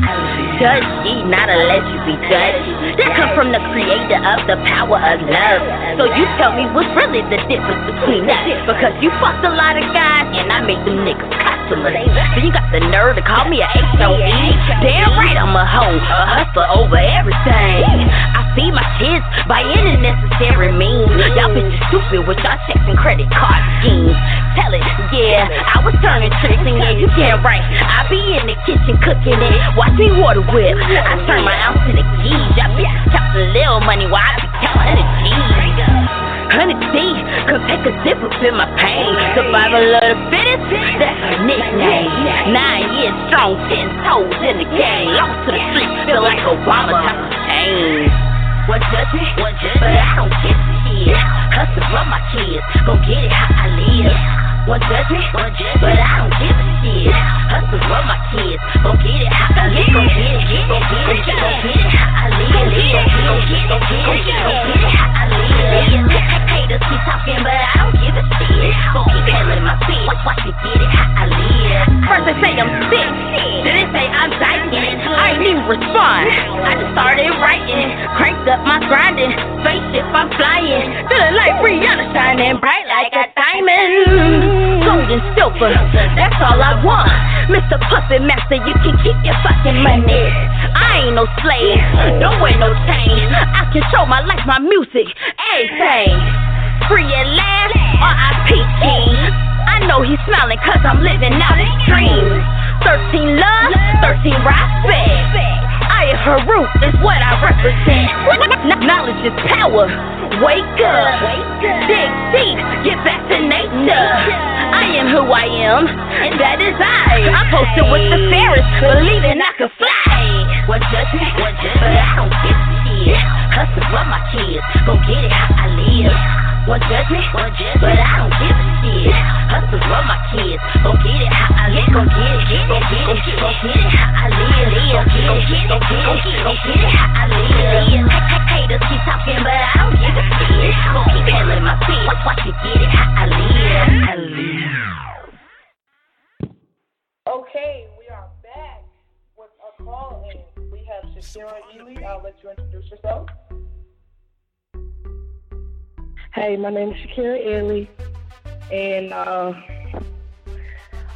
Judge ye, not unless you be judged. That come from the creator of the power of love. So you tell me what's really the difference between us? Because you fucked a lot of guys and I made them niggas customers. Then you got the nerve to call me a H-O-E. Damn right I'm a hoe, a hustler over everything. I feed my kids by any necessary means. Y'all bitches stupid with y'all checks and credit card schemes. Tell it, yeah, I was turning tricks and yeah, you can't right. I be in the kitchen cooking it. Watch me water whip. I turn my ounce to the keys. Y'all bitches count the little money while I be counting the G's. Honey D, come take a sip up in my pain. Survival of the fittest, that's her nickname. Nine years strong, ten toes in the game. Lost to the streets, feel like Obama type of change. One judgment, one judgment, but I don't give a shit. Hustle for my kids, gon' get it how I live. One judgment, one judgment, but I don't give a shit. Hustle for my kids, gon' get it how I live. Gon' get it, gon' get it, gon' get it how I live. Gon' get it, gon' get it, gon' get it, gon' get it how I live. Haters keep talking, but I don't give a shit. Gon' keep handling my feet, watch, watch me get it how I live. First they say I'm sick, then they say I'm dying. I ain't even respond. I just started writing, cranked up my grinding. Spaceship I'm flying, feeling like Rihanna shining bright like a diamond. Gold and silver, that's all I want. Mr. Puppet Master, you can keep your fucking money. I ain't no slave, don't wear no chain. I control my life, my music, everything. Free at last, R.I.P. King. I know he's smiling cause I'm living out his dreams. 13 love, 13 respect. I her root, is what I represent. Knowledge is power. Wake up, dig deep, get back to nature. I am who I am, and that is I. I'm posted with the fairest, believing I can fly. One judgment, one judgment, but I don't give a shit. Hustle for my kids, gon' get it how I live. One judgment, one judgment, but I don't give a shit. Hustle for my kids, gon' get it how I live. Gon' get it, gon' get it, gon' get it how I live. Gon' get it, gon' get it, get it, gon' get it how I live. Haters keep talking, but I don't give a shit. Gon' keep handling my feet, watch, watch me get it how I live. I live. Okay, we are back with a call in. We have Shakira Ely. I'll let you introduce yourself. Hey, my name is Shakira Ely, and uh,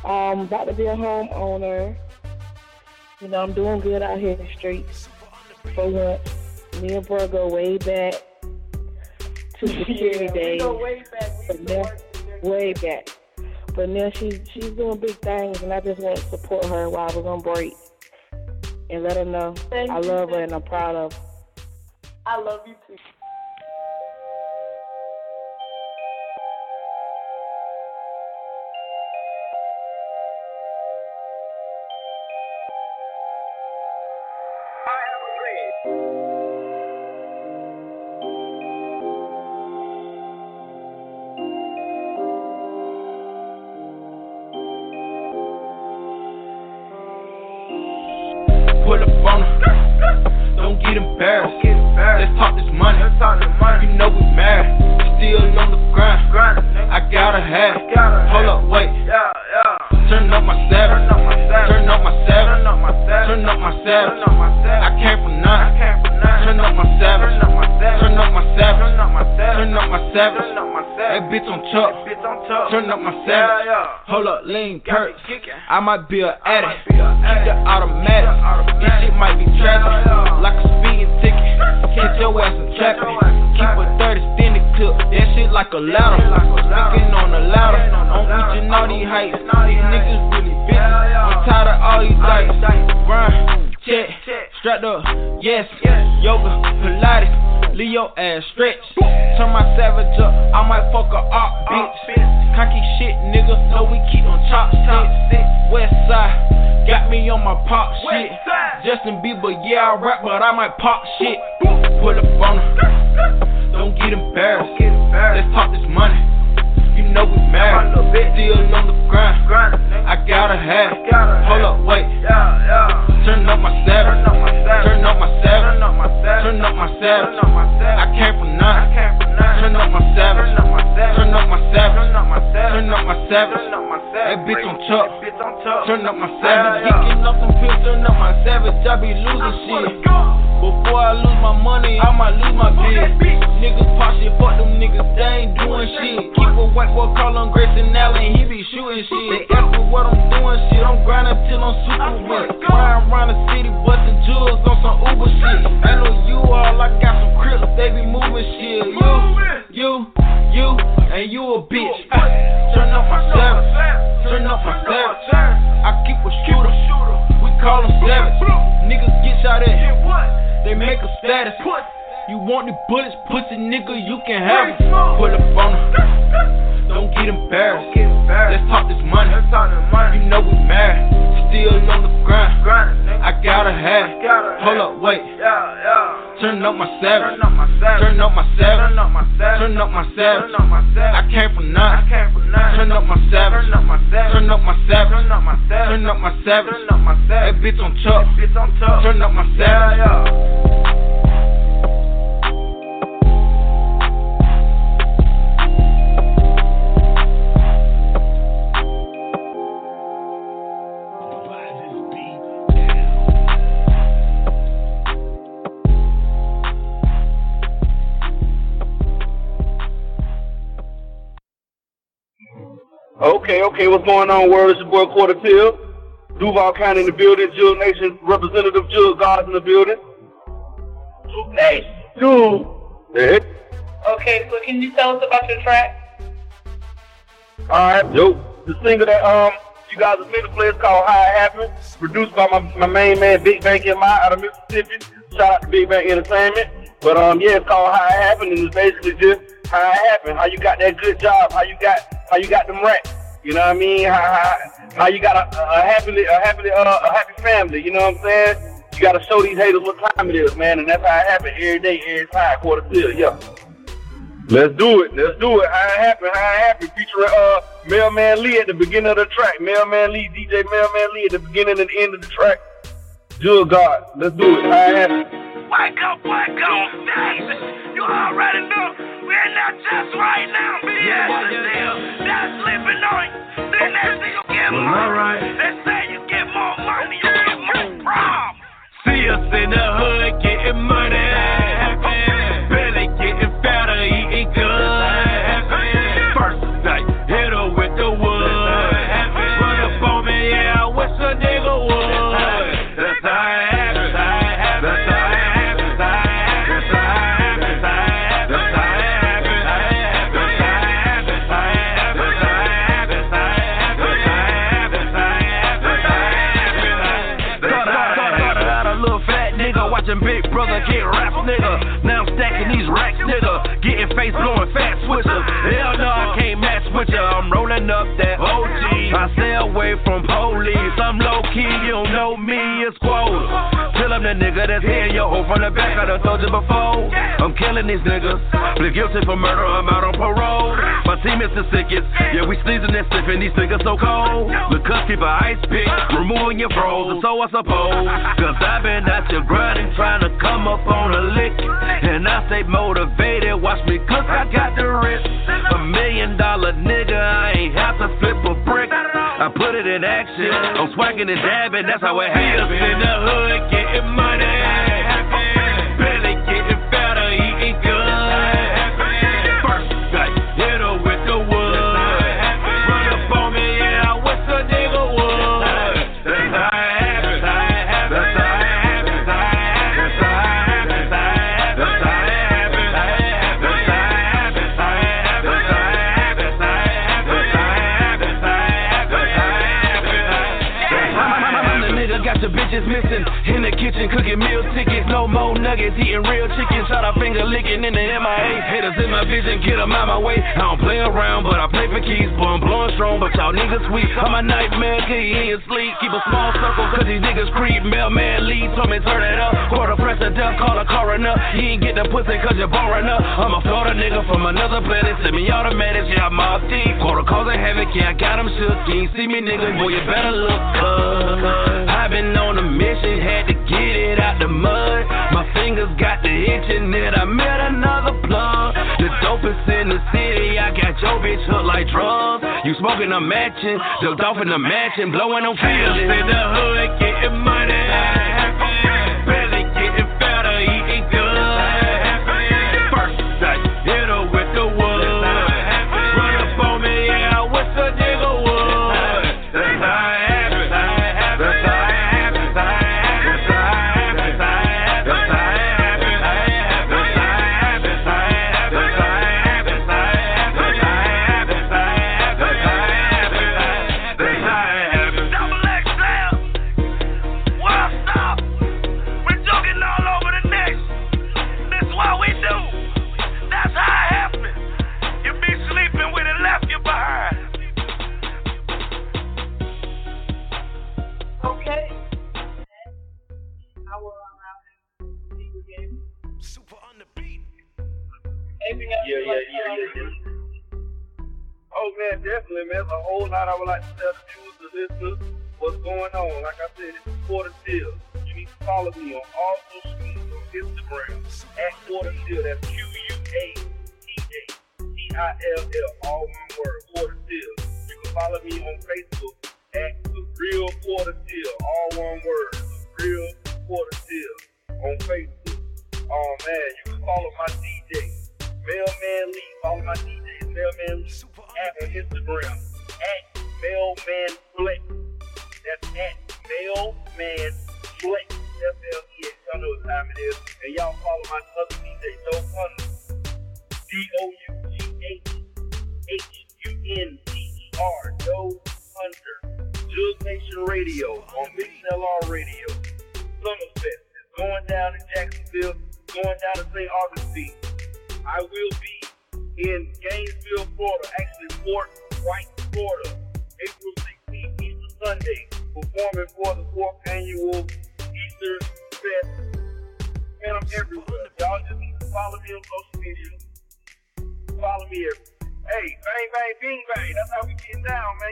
I'm about to be a homeowner. You know, I'm doing good out here in the streets. For once, me and bro go way back to security Yeah, days. go way back. But now, way back. But now she's she's doing big things, and I just want to support her while we're on break and let her know Thank I love her and I'm proud of her. I love you too. I might be an addict. Either automatic. This shit might be tragic. Like a speeding ticket. Catch your ass in traffic. Keep a 30 standing clip. That shit like a ladder. Sticking on a ladder. I'm reaching all these heights. These niggas really bitches. I'm tired of all these lights, Run, check, strapped up. Yes, yoga, Pilates. Leo ass stretch. Turn my savage up, I might fuck a op, bitch. Cocky shit, nigga, know we keep on chopsticks. West side, got me on my pop shit. Justin Bieber, yeah, I rap, but I might pop shit. Pull up on her, don't get embarrassed. Let's talk this money. You know we married, still on the grind. I gotta have, hold up, wait. Turn up my savage, turn up my savage, turn up my savage. I came from nothing. Turn up my savage, turn up my savage, turn up my savage. That bitch on top, turn up my savage. Geeking up some pills, turn up my savage. I be losing shit. Before I lose my money, I might lose my bitch. Niggas pop shit, fuck them niggas, they ain't doing shit. Keep a white boy call on Grayson Allen, he be shooting shit. They ask me what I'm doing, shit. I'm grinding till I'm super wet. Flying around the city, busting jewels on some Uber shit. I know you all, I got some crips, they be moving shit. You, you, you, and you a bitch. Turn up my savage, turn up my savage. I keep a shooter, we call him savage. Niggas get shot at, they make a status. You want the bullets, pussy nigga, you can have it. Pull up on her, don't get embarrassed. Let's talk this money. You know we married, still on the grind. I gotta have, hold up, wait. Turn up my savage, turn up my savage, turn up my savage. I came from nothing. Turn up my savage, turn up my savage, turn up my savage. That bitch on top, turn up my savage. Okay, okay, what's going on, world? It's your boy Quarter Pill. Duval County in the building, Jug Nation representative Jug God in the building. Jug Nation. Hey. Okay, so can you tell us about your track? Alright, yo. The single that um you guys are to play is called How It Happened, produced by my, my main man Big Bang M I out of Mississippi. Shout out to Big Bang Entertainment. But um yeah, it's called How It Happened and it's basically just how it happened, how you got that good job, how you got how you got them racks. You know what I mean? How, how, you got a, a happily a happily uh, a happy family. You know what I'm saying? You got to show these haters what time it is, man, and that's how it happen every day, every time, quarter till, yeah. Let's do it. Let's do it. How it happen? How it happen? Featuring uh Mailman Lee at the beginning of the track. Mailman Lee, DJ Mailman Lee at the beginning and the end of the track. Jug God. Let's do it. How it happen? Wake up, wake up, David. You already know we're not just right now, but yes, still not sleeping on you. Then next thing you get Well, money. alright. They say you get more money, you get more problems. See us in the hood getting money. Belly Brother get rap nigga. Now I'm stacking these racks nigga, getting face blowing fat switcher. Hell no, I can't match with ya. I'm rolling up that OG. I stay away from police. I'm low key, you don't know me, it's quota. I'm the nigga that's hitting your hoe from the back. I done told you before. I'm killing these niggas. Plead guilty for murder, I'm out on parole. My team is the sickest. Yeah, we sneezing and sniffing. These niggas so cold. The cuss keep a ice pick, removing your froze. So I suppose. Cause I've been out here grinding, trying to come up on a lick. And I stay motivated. Watch me cook, I got the wrist. A million dollar nigga, I ain't have to flip a brick. I put it in action. I'm swagging and dabbing, that's how it happens. in the hood getting money. Belly nuggets, eating real chicken, shot a finger licking in the MIA. Haters in my vision, get them out my way. I don't play around, but I play for keys. Boy, I'm blowing strong, but y'all niggas sweet. I'm a nightmare, he in your sleep. Keep a small circle, cause these niggas creep. Mailman lead, told me turn it up. Quarter press of death, call a coroner. You ain't get the pussy cause you're boring up. I'm a Florida nigga from another planet. Send me automatics, yeah, I'm off deep. Quarter causing havoc, yeah, I got him shook. You ain't see me, nigga, boy, you better look up. I've been on a mission, had to get it the itching I met another plug. The dopest in the city, I got your bitch hooked like drugs. You smoking a matching, ducked off in the mansion, blowing on feelings. In the hood, getting money.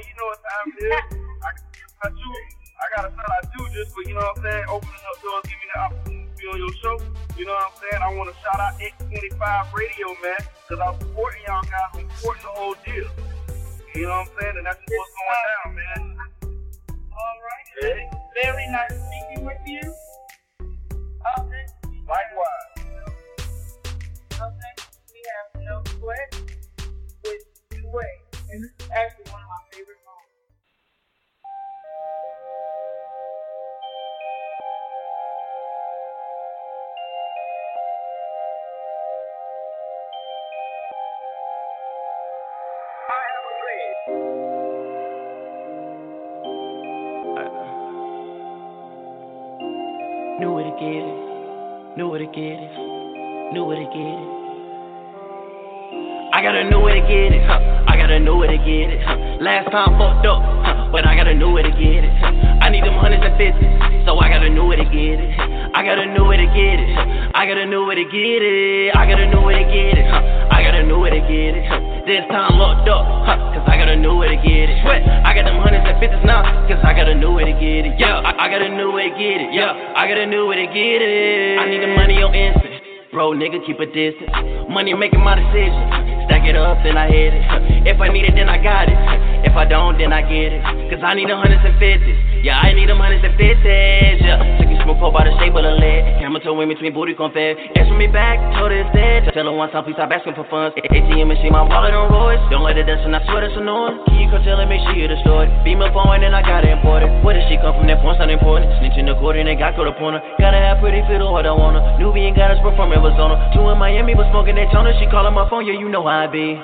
You know what time it is. I, I do. I gotta shout out you just for, you know what I'm saying, opening up doors, giving me the opportunity to be on your show. You know what I'm saying? I want to shout out X25 Radio, man, because I'm supporting y'all guys. I'm supporting the whole deal. You know what I'm saying? And that's just what's going down, man. All right. Hey. Very nice speaking with you. Okay. Likewise. Okay. We have no sweat with two way. And this is actually one of my favorite songs. Knew where to get it. Knew where to get it. Knew where to get it. I gotta know where to get it. Huh. I gotta know where to get it. Last time fucked up, but I gotta know where to get it. I need them hundreds and fifties, so I gotta know where to get it. I gotta know where to get it. I gotta know where to get it. I gotta know where to get it. I gotta know where to get it. This time locked up, cause I gotta know where to get it. Sweat, I got them hundreds and fifties now, cause I gotta know where to get it. Yeah, I, I gotta know where to get it. Yeah, I gotta know where to get it. I need the money on instant. Bro, nigga, keep a distance. Money making my decisions. It up, then I hit it. If I need it, then I got it. If I don't, then I get it. Cause I need a hundreds and fifties. Yeah, I need a hundreds and fifties. Yeah, took you smoke pole by the shape of the leg. Camera toe in between booty confed. Answer me back, told it's dead. Tell her one time, please stop asking for funds. ATM machine, my wallet on Royce. Don't let it dance, and I swear that's annoying. Can you come tell her, make sure you destroyed? Female phone, and I got it imported. Where did she come from? That point's not important. Snitch in the court, and they got caught up on her. Gotta have pretty fiddle, what I want her. Nubian got us from Arizona. Two in Miami, but smoking that toner. She calling my phone, yeah, you know how I be.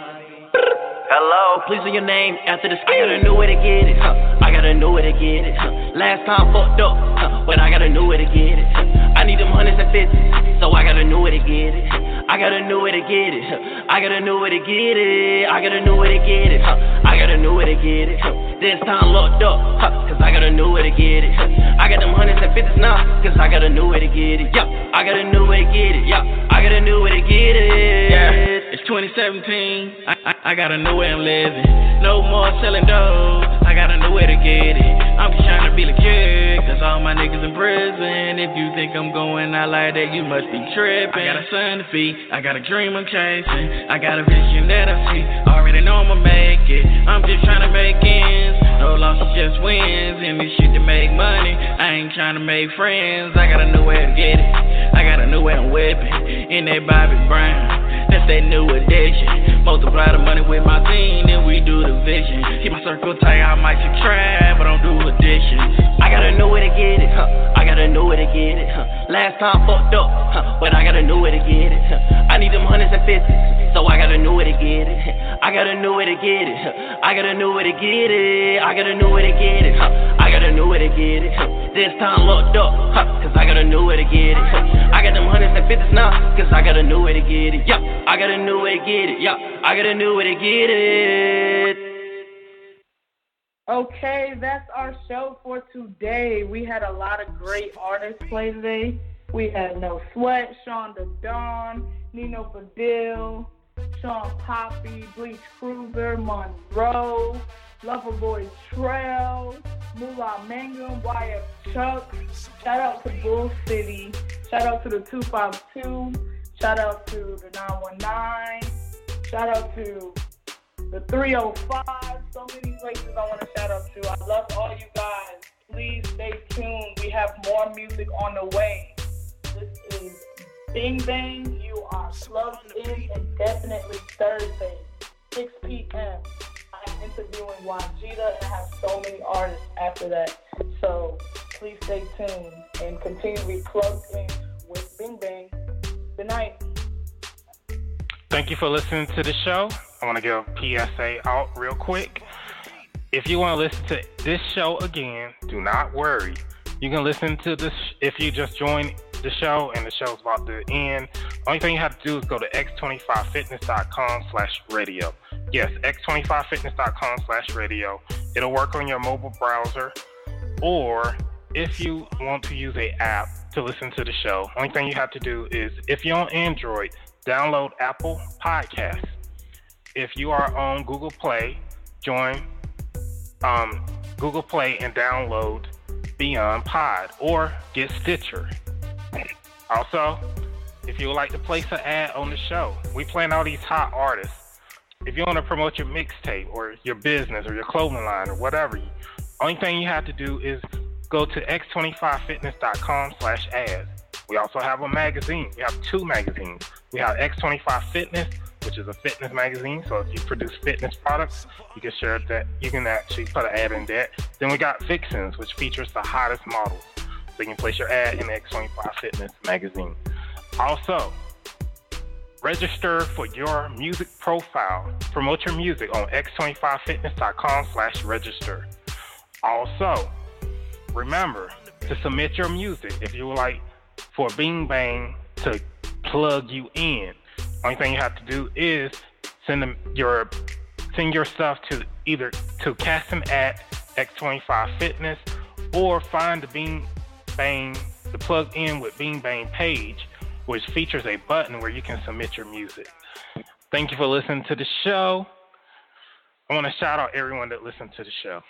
Hello, please say your name after the I gotta know where to get it, huh? I gotta know where to get it, huh? Last time fucked up, huh? But I got a new way to get it, huh? I need them hundreds and fifties, so I gotta know where to get it. I gotta know where to get it. I gotta know where to get it. I gotta know where to get it. I gotta know where to get it. This time locked up, cause I gotta know where to get it. I got them hundreds and fifties now, cause I gotta know where to get it. Yeah, I gotta know where to get it. Yeah, I gotta know where to get it. Yeah, it's 2017. I, I, I gotta know where I'm living. No more selling dope. I gotta know where to get it. I'm just trying to be legit, cause all my niggas in prison. If you think I'm going out like that, you must be tripping. I got a son to feed, I got a dream I'm chasing. I got a vision that I see, already know I'ma make it. I'm just trying to make ends. No losses, just wins. And this shit to make money. I ain't trying to make friends. I got a new way to get it. I got a new way I'm whipping. In that Bobby Brown. That's that new addition. Multiply the money with my team, then we do the vision. Keep my circle tight, I might subtract, but I don't do addition. I gotta know where to get it, huh? I gotta know where to get it, huh? Last time fucked up, huh? But I gotta know where to get it, huh? I need them hundreds and fifties, to get it. I gotta know where to get it. I gotta know where to get it. I gotta know where to get it. I gotta know where to get it. This time locked up? Cause I gotta know where to get it. I got them hundreds and fifties now, cause I got a new way to get it, yeah. I got a new way to get it, yeah. I got a new way to get it. Okay, that's our show for today. We had a lot of great artists play today. We had No Sweat, Sean the Don, Nino Fedil, Shawn Papi, Beach Cruiser, Monroe, Loverboy Trell, Mulah Magnum, YF Chuck. Shout out to Bull City. Shout out to the 252. Shout out to the 919. Shout out to the 305. So many places I want to shout out to. I love all you guys. Please stay tuned. We have more music on the way. This is Bing Bang. You are plugged in indefinitely Thursday, 6 p.m. I'm interviewing Wajida and I have so many artists after that. So please stay tuned and continue to be plugged in with Bing Bang. Good night. Thank you for listening to the show. I want to give a PSA out real quick. If you want to listen to this show again, do not worry. You can listen to this if you just joined the show and the show's about to end. Only thing you have to do is go to x25fitness.com slash radio. Yes, x25fitness.com slash radio. It'll work on your mobile browser. Or if you want to use a app to listen to the show, only thing you have to do is if you're on Android, download Apple Podcasts. If you are on Google Play, join um, Google Play and download BeyondPod or get Stitcher. Also, if you would like to place an ad on the show, we plan all these hot artists. If you want to promote your mixtape or your business or your clothing line or whatever, only thing you have to do is go to x25fitness.com slash ads. We also have a magazine. We have two magazines. We have X25 Fitness, which is a fitness magazine. So if you produce fitness products, you can share that. You can actually put an ad in that. Then we got Vixens, which features the hottest models. So you can place your ad in the X25 Fitness magazine. Also, register for your music profile. Promote your music on x25fitness.com slash register. Also, remember to submit your music if you would like for Bing Bang to plug you in. Only thing you have to do is send them your send your stuff to either to Cassim at X25 Fitness or find the Bing Bang the plug in with Bing Bang page, which features a button where you can submit your music. Thank you for listening to the show. I want to shout out everyone that listened to the show.